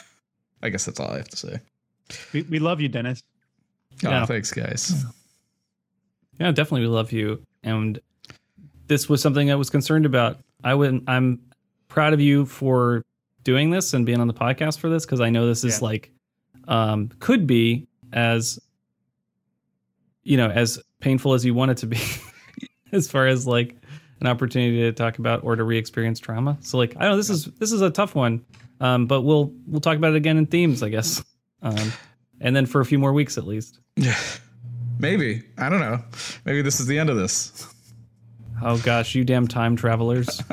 I guess that's all I have to say. We, we love you, Dennis. Oh, Yeah. thanks, guys. Yeah, definitely. We love you. And this was something I was concerned about. I would, I'm proud of you for doing this and being on the podcast for this because I know this is Yeah. like, um, could be as, you know, as painful as you want it to be, as far as like an opportunity to talk about or to re-experience trauma. So like, I don't know, this is this is a tough one, um, but we'll we'll talk about it again in themes, I guess, um, and then for a few more weeks at least. Yeah, maybe I don't know. Maybe this is the end of this. Oh gosh, you damn time travelers.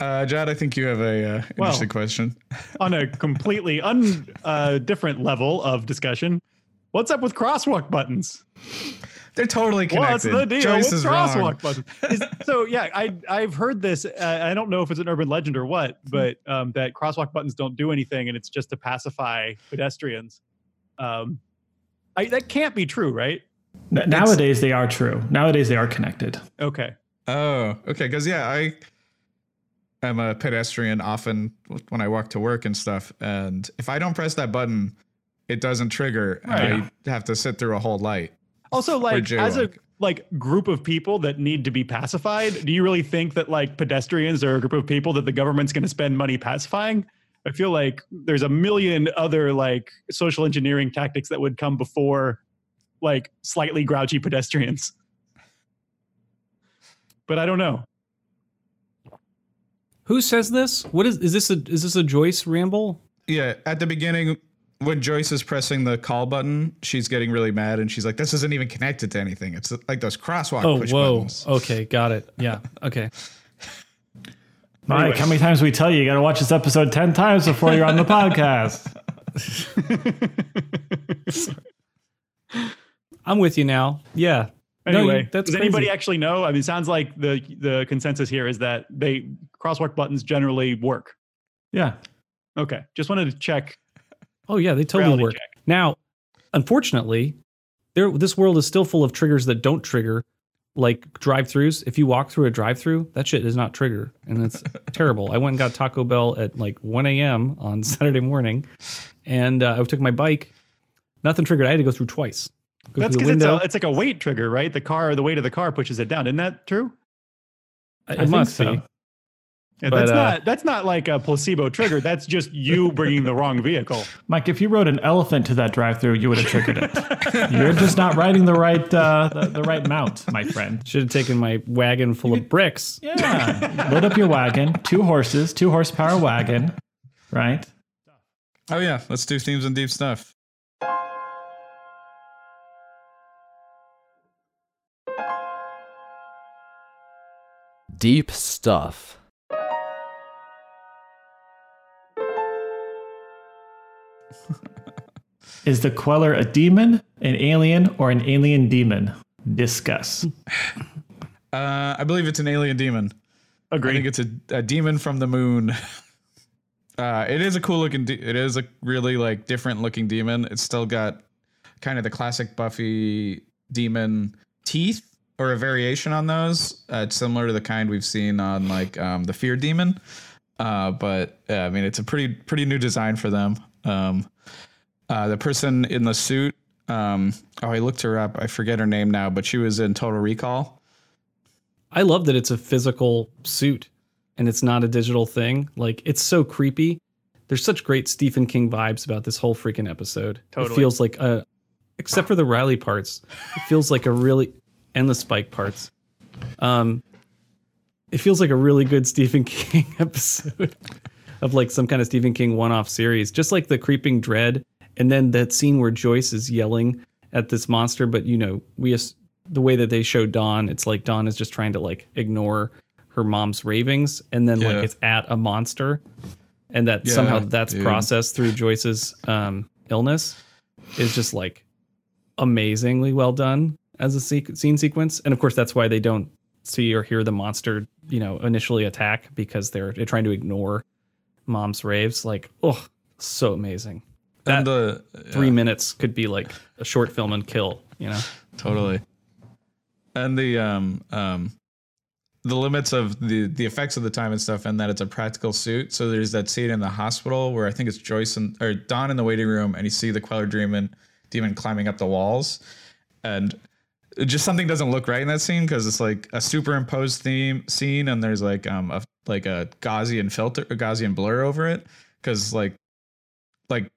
Uh, Jad, I think you have a uh, Well- interesting question. On a completely un uh, different level of discussion, what's up with crosswalk buttons? They're totally connected. What's connected. the deal Joyce with is wrong. crosswalk buttons? Is- so yeah, I I've heard this. Uh, I don't know if it's an urban legend or what, but um, that crosswalk buttons don't do anything, and it's just to pacify pedestrians. Um, I, that can't be true, right? N- nowadays, they are true. Nowadays, they are connected. Okay. Oh, okay. Because yeah, I am a pedestrian often when I walk to work and stuff, and if I don't press that button, it doesn't trigger, and. I have to sit through a whole light. Also, like as a like group of people that need to be pacified, do you really think that like pedestrians are a group of people that the government's going to spend money pacifying? I feel like there's a million other like social engineering tactics that would come before like slightly grouchy pedestrians. But I don't know. Who says this? What is is this a is this a Joyce ramble? Yeah, at the beginning, when Joyce is pressing the call button, she's getting really mad, and she's like, "This isn't even connected to anything. It's like those crosswalk Oh, push whoa. buttons." Okay, got it. Yeah. Okay. Mike, Anyways. how many times we tell you you got to watch this episode 10 times before you're on the podcast? I'm with you now. Yeah. No, Anyway, you- that's does anybody actually know? I mean, it sounds like the the consensus here is that they crosswalk buttons generally work. Yeah. Okay, just wanted to check. Oh yeah, they totally work. check. Now, unfortunately, there this world is still full of triggers that don't trigger, like drive-throughs. If you walk through a drive-through, that shit does not trigger, and it's terrible. I went and got Taco Bell at like 1 a.m. on Saturday morning, and uh, I took my bike. Nothing triggered. I had to go through twice. Go That's because it's, a- it's like a weight trigger, right? The car, the weight of the car pushes it down. Isn't that true? it think must so. be. Yeah, But, that's uh, not that's not like a placebo trigger. That's just you bringing the wrong vehicle. Mike, if you rode an elephant to that drive-through, you would have triggered it. You're just not riding the right uh, the, the right mount, my friend. Should have taken my wagon full of bricks. Yeah. Load up your wagon, two horses, two horsepower wagon, right? Oh yeah, let's do themes and deep stuff. Deep stuff. Is the Queller a demon, an alien, or an alien demon? Discuss. Uh, I believe it's an alien demon. I think it's a, a demon from the moon. Uh, it is a cool looking. De- it is a really like different looking demon. It's still got kind of the classic Buffy demon teeth or a variation on those. Uh, it's similar to the kind we've seen on like um, the Fear Demon. Uh, but uh, I mean, it's a pretty pretty new design for them. Um, uh, the person in the suit. Um, oh, I looked her up. I forget her name now, but she was in Total Recall. I love that it's a physical suit and it's not a digital thing. Like it's so creepy. There's such great Stephen King vibes about this whole freaking episode. It Totally. feels like a except for the Riley parts. It feels like a really and the Spike parts. Um it feels like a really good Stephen King episode of like some kind of Stephen King one-off series. Just like the creeping dread and then that scene where Joyce is yelling at this monster, but you know, we the way that they show Dawn, it's like Dawn is just trying to like ignore her mom's ravings, and then Yeah. like it's at a monster, and that Yeah, somehow that's dude. processed through Joyce's um, illness is just like amazingly well done as a se- scene sequence, and of course that's why they don't see or hear the monster, you know, initially attack because they're they're trying to ignore mom's raves. Like, oh, so amazing. That and the three minutes could be like a short film and kill. You know, totally. And the um um the limits of the the effects of the time and stuff, and that it's a practical suit. So there's that scene in the hospital where I think it's Joyce and or Dawn in the waiting room, and you see the Queller demon demon climbing up the walls, and just something doesn't look right in that scene because it's like a superimposed theme scene, and there's like um a like a Gaussian filter, a Gaussian blur over it, because like like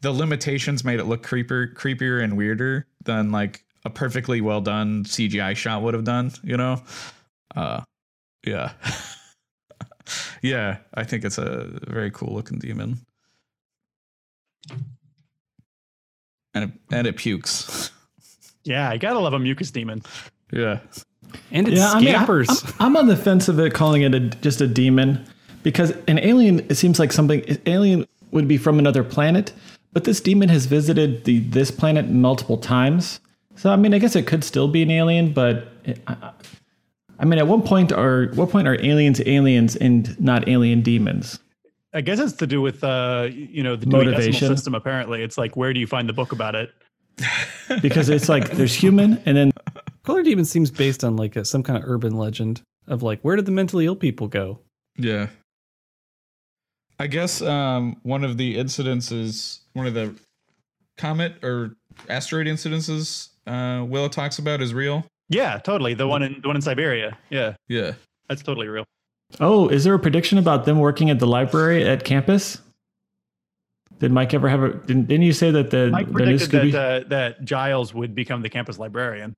the limitations made it look creepier creepier and weirder than like a perfectly well done CGI shot would have done, you know? Uh yeah. yeah, I think it's a very cool looking demon. And it, and it pukes. Yeah, I gotta love a mucus demon. yeah. and it I mean, I- scampers. I'm, I'm on the fence of it calling it a, just a demon because an alien, it seems like something, alien would be from another planet, but this demon has visited the this planet multiple times. So, I mean, I guess it could still be an alien, but it, I, I mean, at what point are what point are aliens aliens and not alien demons? I guess it's to do with uh, you know, the Dewey Decimal System. Apparently, it's like where do you find the book about it? Because it's like there's human and then Queller Demon seems based on like a, some kind of urban legend of like where did the mentally ill people go? Yeah. I guess um, one of the incidences, one of the comet or asteroid incidences uh, Willow talks about is real. Yeah, totally. The one in the one in Siberia. Yeah, Yeah. that's totally real. Oh, is there a prediction about them working at the library at campus? Did Mike ever have a? Didn't, didn't you say that the Mike the new predicted Scooby? that uh, that Giles would become the campus librarian.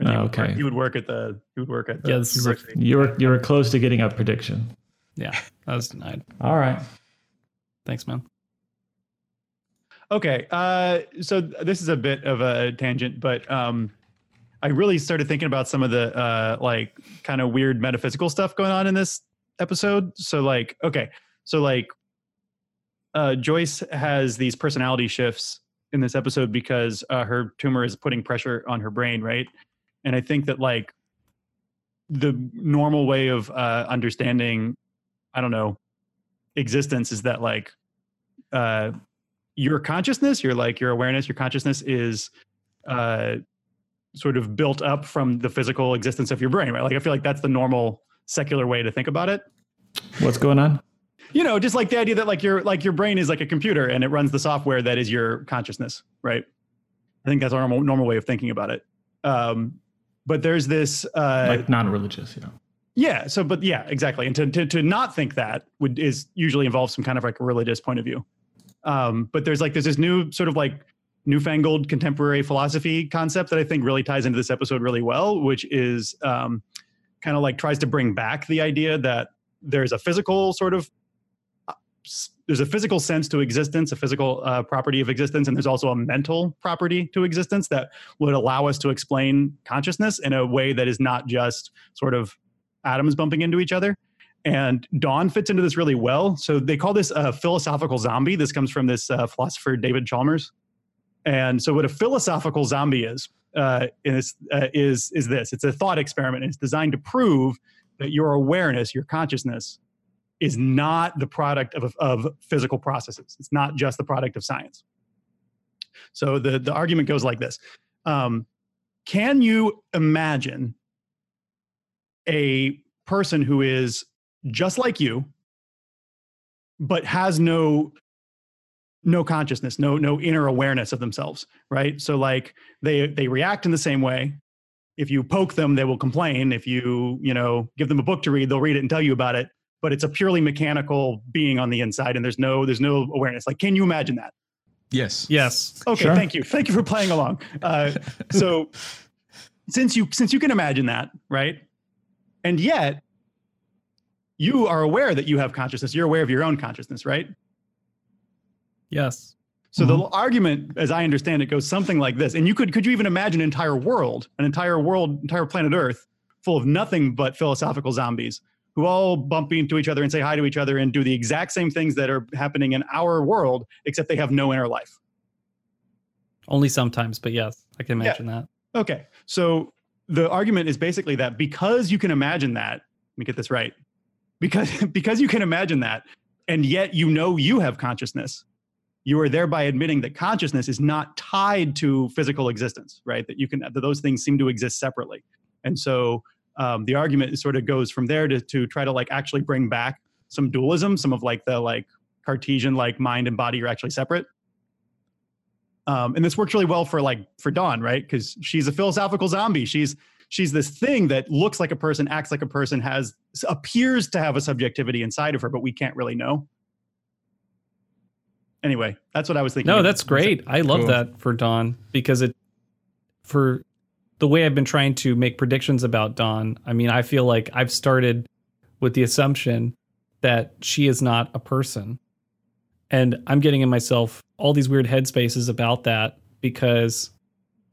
And he Oh, would okay. He would work at the. He would work at the Yeah, this is a- you were you were close to getting a prediction. Yeah, that was denied. All right. Thanks, man. Okay, uh, so this is a bit of a tangent, but um, I really started thinking about some of the uh, like kind of weird metaphysical stuff going on in this episode. So like, okay, so like, uh, Joyce has these personality shifts in this episode because uh, her tumor is putting pressure on her brain, right? And I think that like the normal way of uh, understanding, I don't know, existence is that like. Uh, your consciousness, your like your awareness, your consciousness is uh, sort of built up from the physical existence of your brain, right? Like I feel like that's the normal secular way to think about it. What's going on? You know, just like the idea that like your like your brain is like a computer and it runs the software that is your consciousness, right? I think that's our normal normal way of thinking about it. Um, but there's this uh, like non-religious, you know. yeah. So, but yeah, exactly. And to, to, to not think that would is usually involves some kind of like a religious point of view. Um, but there's like, there's this new sort of like newfangled contemporary philosophy concept that I think really ties into this episode really well, which is um, kind of like tries to bring back the idea that there's a physical sort of there's a physical sense to existence, a physical uh, property of existence, and there's also a mental property to existence that would allow us to explain consciousness in a way that is not just sort of atoms bumping into each other. And Dawn fits into this really well. So they call this a philosophical zombie. This comes from this uh, philosopher David Chalmers. And so, what a philosophical zombie is uh, is uh, is is this? It's a thought experiment. It's designed to prove that your awareness, your consciousness, is not the product of of physical processes. It's not just the product of science. So the the argument goes like this: um, Can you imagine a person who is just like you, but has no no consciousness, no no inner awareness of themselves, right? So like they they react in the same way. If you poke them, they will complain. If you you know give them a book to read, they'll read it and tell you about it. But it's a purely mechanical being on the inside, and there's no there's no awareness. Like, can you imagine that? Yes. Yes. Okay, Sure. thank you. Thank you for playing along. Uh, so since you since you can imagine that, right? And yet you are aware that you have consciousness. You're aware of your own consciousness, right? Yes. So the argument, as I understand it, goes something like this. And you could could you even imagine an entire world, an entire world, entire planet Earth, full of nothing but philosophical zombies who all bump into each other and say hi to each other and do the exact same things that are happening in our world, except they have no inner life. Only sometimes, but yes, I can imagine that. Okay. So the argument is basically that because you can imagine that, let me get this right. Because because you can imagine that, and yet you know you have consciousness, you are thereby admitting that consciousness is not tied to physical existence, right? That you can that those things seem to exist separately. And so um, the argument sort of goes from there to to try to like actually bring back some dualism, some of like the like Cartesian like mind and body are actually separate. Um, and this works really well for like for Dawn, right? Because she's a philosophical zombie. She's she's this thing that looks like a person, acts like a person, has appears to have a subjectivity inside of her, but we can't really know. Anyway, that's what I was thinking. No, of. that's great. I love Cool. that for Dawn because it for the way I've been trying to make predictions about Dawn. I mean, I feel like I've started with the assumption that she is not a person. And I'm getting in myself all these weird headspaces about that because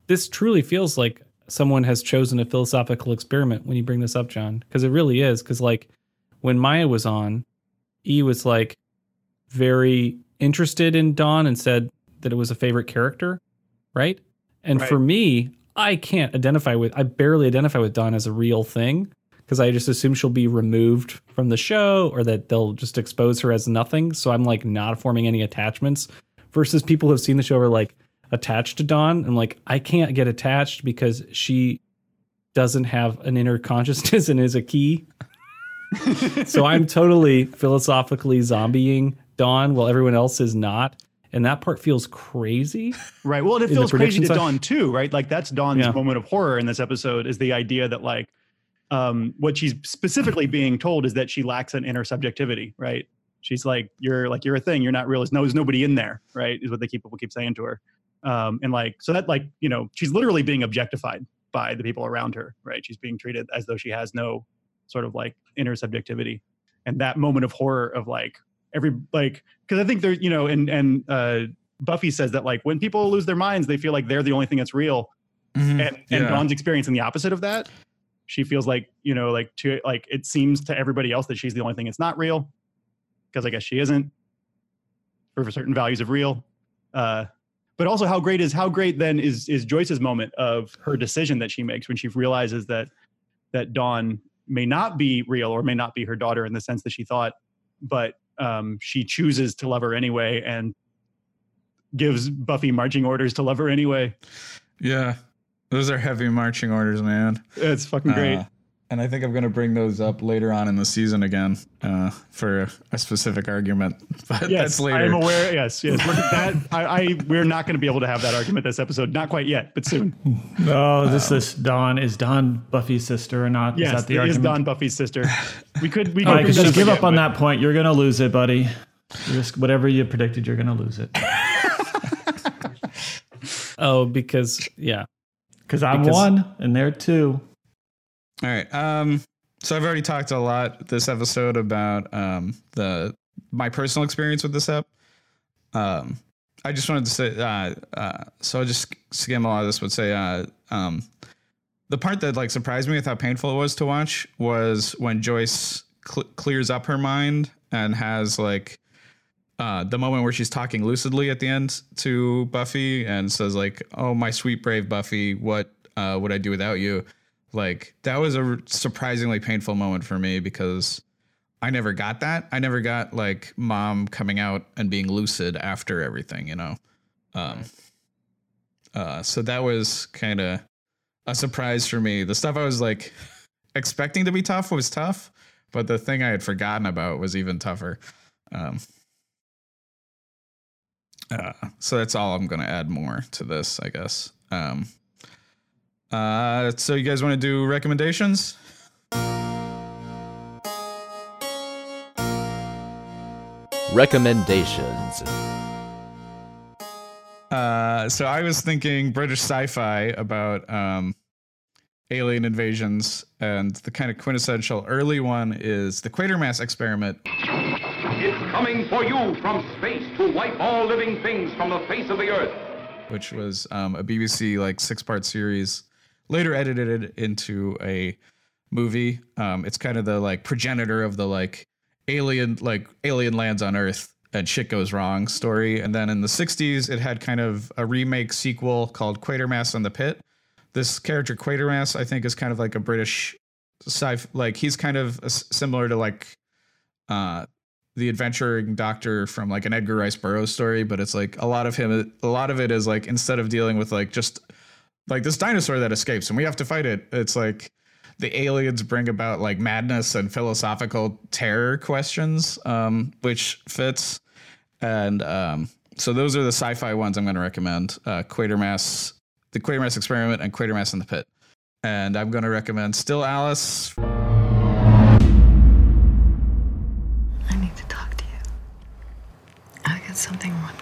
this truly feels like someone has chosen a philosophical experiment when you bring this up, John, because it really is. Because, like, when Maya was on, E was like very interested in Dawn and said that it was a favorite character, right? And Right. for me, I can't identify with, I barely identify with Dawn as a real thing because I just assume she'll be removed from the show or that they'll just expose her as nothing. So I'm like not forming any attachments versus people who have seen the show are like attached to Dawn. I'm like, I can't get attached because she doesn't have an inner consciousness and is a key. so I'm totally philosophically zombieing Dawn while everyone else is not. And that part feels crazy. Right. Well, and it feels crazy to side. Dawn too, right? Like that's Dawn's Yeah. moment of horror in this episode is the idea that like um what she's specifically being told is that she lacks an inner subjectivity, right? She's like, you're like you're a thing, you're not real. No there's nobody in there, right? Is what they keep people keep saying to her. Um and like so that like, you know, she's literally being objectified by the people around her, right? She's being treated as though she has no sort of like inner subjectivity. And that moment of horror of like every like because I think there, you know, and and uh Buffy says that like when people lose their minds, they feel like they're the only thing that's real. Mhm. And and Yeah. Dawn's experiencing the opposite of that. She feels like, you know, like to like it seems to everybody else that she's the only thing that's not real. Because I guess she isn't for certain values of real. Uh but also how great is how great then is is Joyce's moment of her decision that she makes when she realizes that that Dawn may not be real or may not be her daughter in the sense that she thought, but um, she chooses to love her anyway and gives Buffy marching orders to love her anyway. Yeah. Those are heavy marching orders, man. It's fucking great. Uh, and I think I'm going to bring those up later on in the season again uh, for a specific argument. But yes, that's later. I am aware. Yes, yes. We're, that I, I we're not going to be able to have that argument this episode. Not quite yet, but soon. Oh, this this Dawn. is Dawn Buffy's sister or not? Yes, is that the it is argument? Dawn Buffy's sister. We could we could right, bring just give up up on again, that point. You're gonna lose it, buddy. You Just whatever you predicted, you're gonna lose it. Oh, because yeah. Because I'm one and they're two. All right. Um, so I've already talked a lot this episode about um, the my personal experience with this app. Um, I just wanted to say, uh, uh, so I'll just skim a lot of this, but say, uh, um, the part that like surprised me with how painful it was to watch was when Joyce cl- clears up her mind and has like uh, the moment where she's talking lucidly at the end to Buffy and says like, "Oh, my sweet brave Buffy, what uh, would I do without you?" Like that was a surprisingly painful moment for me because I never got that. I never got like mom coming out and being lucid after everything, you know. Um, uh, so that was kind of a surprise for me. The stuff I was like expecting to be tough was tough, but the thing I had forgotten about was even tougher. Um, uh, so that's all I'm going to add more to this, I guess. Um, uh, so you guys want to do recommendations? Recommendations. Uh, so I was thinking British sci-fi about um, alien invasions, and the kind of quintessential early one is the Quatermass experiment. It's coming for you from space to wipe all living things from the face of the earth. which was um, a BBC like six part series, later edited into a movie. Um, it's kind of the like progenitor of the like alien like alien lands on Earth and shit goes wrong story. And then in the '60s, it had kind of a remake sequel called Quatermass and the Pit. This character Quatermass, I think, is kind of like a British sci like he's kind of similar to like uh the adventuring doctor from like an Edgar Rice Burroughs story, but it's like a lot of him a lot of it is like instead of dealing with like just like this dinosaur that escapes and we have to fight it, it's like the aliens bring about like madness and philosophical terror questions, um, which fits. And um, so those are the sci-fi ones I'm going to recommend: uh, Quatermass, the Quatermass Experiment, and Quatermass in the Pit. And I'm going to recommend Still Alice. I need to talk to you. I got something wrong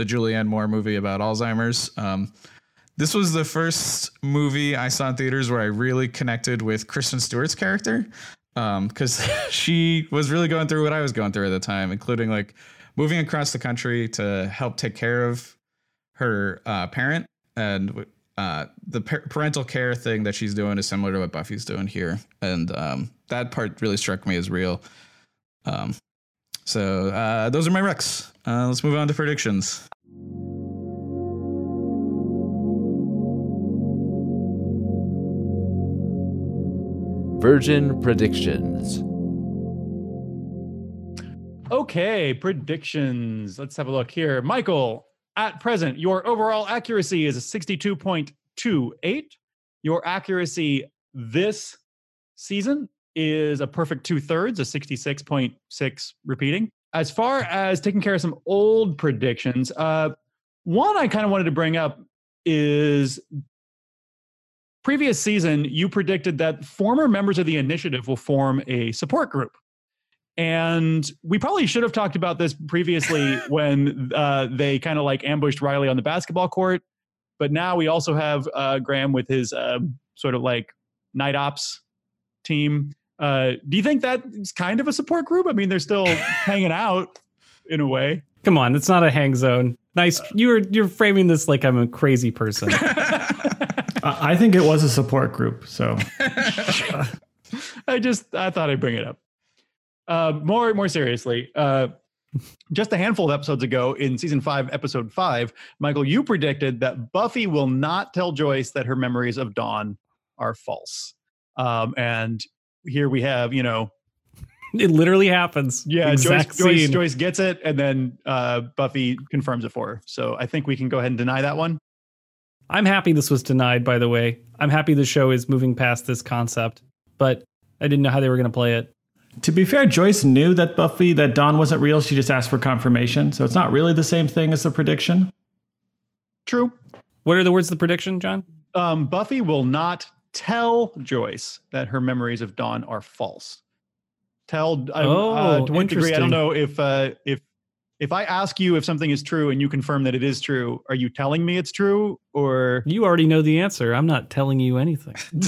the Julianne Moore movie about Alzheimer's. Um, this was the first movie I saw in theaters where I really connected with Kristen Stewart's character because she was really going through what I was going through at the time, including like moving across the country to help take care of her uh, parent and uh, the par- parental care thing that she's doing is similar to what Buffy's doing here, and um, that part really struck me as real. Um, so uh, those are my recs. Uh, let's move on to predictions. Virgin predictions. Okay, predictions. Let's have a look here. Michael, at present, your overall accuracy is a 62.28. Your accuracy this season is a perfect two thirds, a 66.6 repeating. As far as taking care of some old predictions, uh, one I kind of wanted to bring up is previous season, you predicted that former members of the initiative will form a support group. And we probably should have talked about this previously when uh, they kind of like ambushed Riley on the basketball court. But now we also have uh, Graham with his uh, sort of like night ops team. Uh, do you think that's kind of a support group? I mean, they're still hanging out in a way. Come on, it's not a hang zone. Nice. You're you're framing this like I'm a crazy person. I I think it was a support group. So I just I thought I'd bring it up. Uh, more more seriously, uh, just a handful of episodes ago in season five, episode five, Michael, you predicted that Buffy will not tell Joyce that her memories of Dawn are false. Um, and here we have, you know, it literally happens. yeah, Joyce, Joyce. Joyce gets it, and then uh, Buffy confirms it for her. So I think we can go ahead and deny that one. I'm happy this was denied, by the way. I'm happy the show is moving past this concept, but I didn't know how they were going to play it. to be fair, Joyce knew that Buffy that Dawn wasn't real. She just asked for confirmation. So it's not really the same thing as the prediction. True. What are the words of the prediction, John? um, Buffy will not tell Joyce that her memories of Dawn are false. Tell uh, Oh, uh, to what degree? I don't know if uh, if if I ask you if something is true and you confirm that it is true, are you telling me it's true or? You already know the answer. I'm not telling you anything.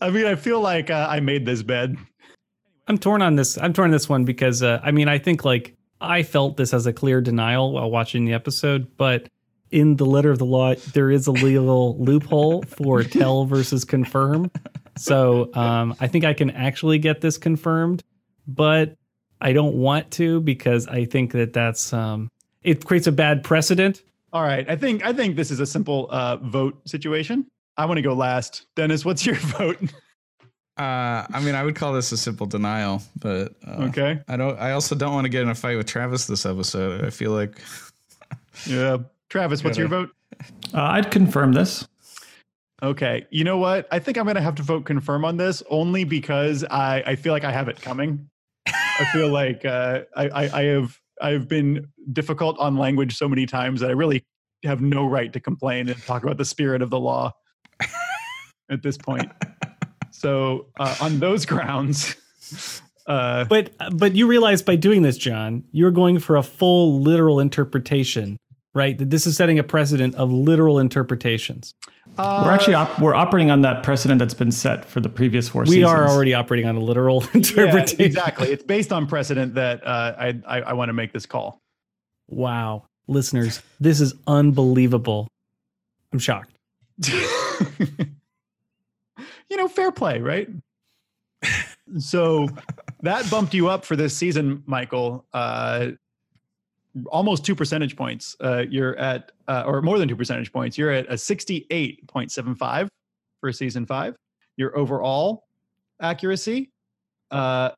I mean, I feel like uh, I made this bed. I'm torn on this. I'm torn on this one because uh, I mean, I think like I felt this as a clear denial while watching the episode, but in the letter of the law, there is a legal loophole for tell versus confirm. So um, I think I can actually get this confirmed, but I don't want to because I think that that's um, it creates a bad precedent. All right, I think I think this is a simple uh, vote situation. I want to go last. Dennis, what's your vote? Uh, I mean, I would call this a simple denial, but uh, Okay. I don't. I also don't want to get in a fight with Travis this episode. I feel like Yeah, Travis, what's your vote? Uh, I'd confirm this. Okay. You know what? I think I'm going to have to vote confirm on this only because I, I feel like I have it coming. I feel like uh, I, I, I have I've been difficult on language so many times that I really have no right to complain and talk about the spirit of the law at this point. So uh, on those grounds, uh, But but you realize by doing this, John, you're going for a full literal interpretation right? That this is setting a precedent of literal interpretations. we're actually op- we're operating on that precedent that's been set for the previous four We seasons. are already operating on a literal Yeah, interpretation. exactly. It's based on precedent that uh, I, I I want to make this call. Wow. Listeners, this is unbelievable. I'm shocked. you know, fair play, right? so that bumped you up for this season, Michael. Uh, almost two percentage points. Uh, you're at, uh, or more than two percentage points. You're at a 68.75 for season five. Your overall accuracy uh,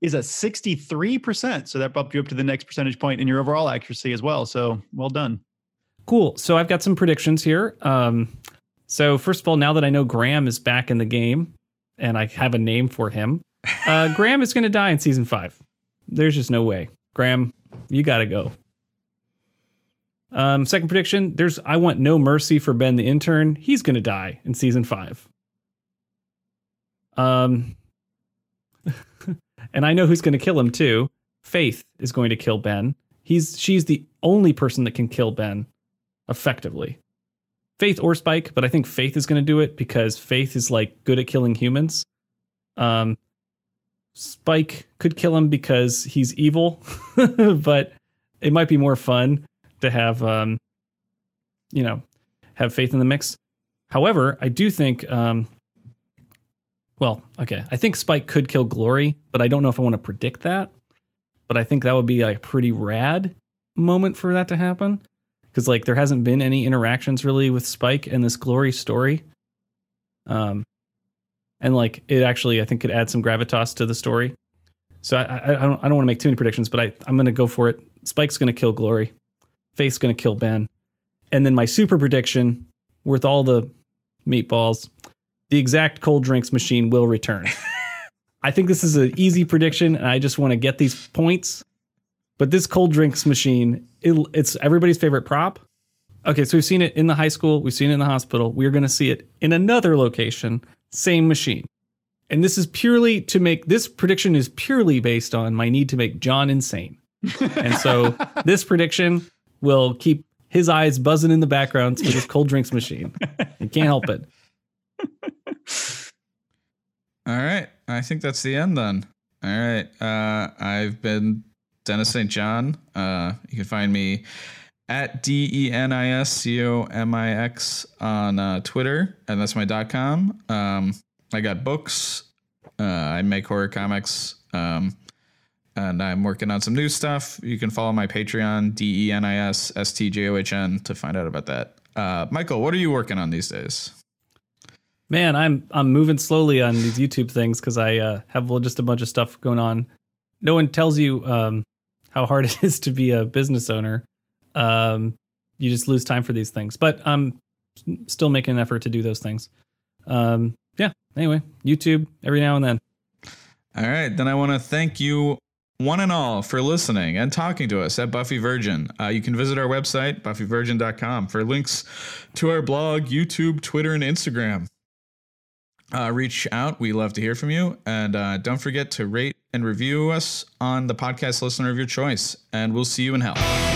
is a 63%. So that bumped you up to the next percentage point in your overall accuracy as well. So well done. Cool. So I've got some predictions here. Um, so first of all, now that I know Graham is back in the game and I have a name for him, uh, Graham is going to die in season five. There's just no way. Graham, you got to go. Um, second prediction: There's I want no mercy for Ben the intern. He's to die in season five. Um, and I know who's to kill him too. Faith is going to kill Ben. He's she's the only person that can kill Ben effectively. Faith or Spike, but I think Faith is going to do it because Faith is like good at killing humans. Um, Spike could kill him because he's evil, but it might be more fun to have, um, you know, have Faith in the mix. However, I do think, um, well, okay, I think Spike could kill Glory, but I don't know if I want to predict that. But I think that would be a pretty rad moment for that to happen because like there hasn't been any interactions really with Spike and this Glory story. Um, and like it actually I think could add some gravitas to the story. So I I, I don't I don't want to make too many predictions, but I I'm gonna go for it. Spike's gonna kill Glory, Faith's gonna kill Ben, and then my super prediction worth all the meatballs, the exact cold drinks machine will return. I think this is an easy prediction, and I just want to get these points. But this cold drinks machine, it, it's everybody's favorite prop. Okay, so we've seen it in the high school, we've seen it in the hospital. We're going to see it in another location, same machine. And this is purely to make this prediction is purely based on my need to make John insane. and so this prediction will keep his eyes buzzing in the background for his cold drinks machine. You can't help it. All right. I think that's the end then. All right. Uh, I've been Denis St. John. Uh, you can find me at D E N I S C O M I X on uh, Twitter, and that's my dot com. Um, I got books. Uh, I make horror comics. Um, and I'm working on some new stuff. You can follow my Patreon, D E N I S S T J O H N, to find out about that. Uh, Michael, what are you working on these days? Man, I'm I'm moving slowly on these YouTube things because I uh, have just a bunch of stuff going on. No one tells you um, how hard it is to be a business owner. Um, you just lose time for these things. But I'm still making an effort to do those things. Um, yeah. Anyway, YouTube every now and then. All right, then I want to thank you one and all for listening and talking to us at Buffy Virgin. Uh, you can visit our website, buffyvirgin.com, for links to our blog, YouTube, Twitter, and Instagram. Uh, reach out. We love to hear from you. And uh, don't forget to rate and review us on the podcast listener of your choice. And we'll see you in hell.